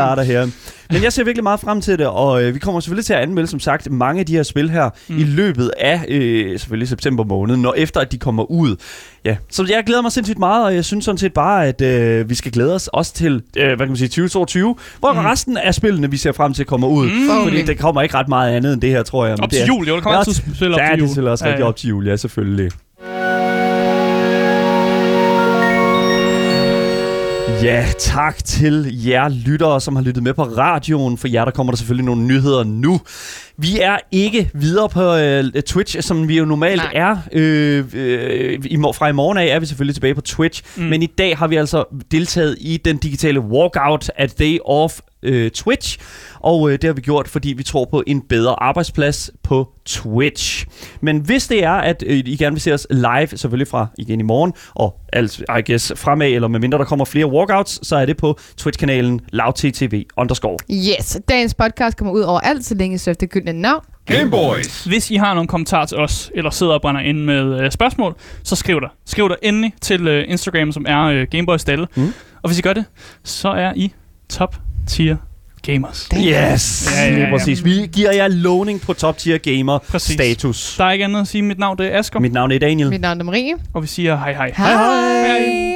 Men jeg ser virkelig meget frem til det, og øh, vi kommer selvfølgelig til at anmelde, som sagt, mange af de her spil her mm. i løbet af øh, selvfølgelig september måned, når efter at de kommer ud. Ja, så jeg glæder mig sindssygt meget, og jeg synes sådan set bare, at øh, vi skal glæde os også til, øh, hvad kan man sige, 2022, hvor mm. resten af spillene, vi ser frem til, kommer ud. Mm. Fordi der kommer ikke ret meget andet end det her, tror jeg. Men Op til jul, jo. Der kommer altid spil op ja, til det jul. er selvfølgelig også Ja, rigtig ja. op til jul, ja, selvfølgelig. Ja, tak til jer lyttere, som har lyttet med på radioen. For jer, der kommer der selvfølgelig nogle nyheder nu. Vi er ikke videre på øh, Twitch, som vi jo normalt Nej. er. Øh, øh, i, fra i morgen af er vi selvfølgelig tilbage på Twitch. Mm. Men i dag har vi altså deltaget i den digitale walkout at Day of øh, Twitch. Og øh, det har vi gjort, fordi vi tror på en bedre arbejdsplads på Twitch. Men hvis det er, at øh, I gerne vil se os live, selvfølgelig fra igen i morgen, og altså, I guess fremad, eller medmindre der kommer flere walkouts, så er det på Twitch-kanalen lavttv underscore. Yes, dagens podcast kommer ud over alt, så længe så efter gyldne navn. Game Boys. Hvis I har nogle kommentarer til os, eller sidder og brænder ind med øh, spørgsmål, så skriv der. Skriv der endelig til øh, Instagram, som er øh, Gameboy Stalle. Mm. Og hvis I gør det, så er I top tier gamers. Yes, Ja, ja, ja. lige præcis. Vi giver jer lovning på top tier gamer Præcis. status. Der er ikke andet at sige. Mit navn det er Asger, Mit navn er Daniel. Mit navn er Marie. og vi siger hej hej. Hej. hej.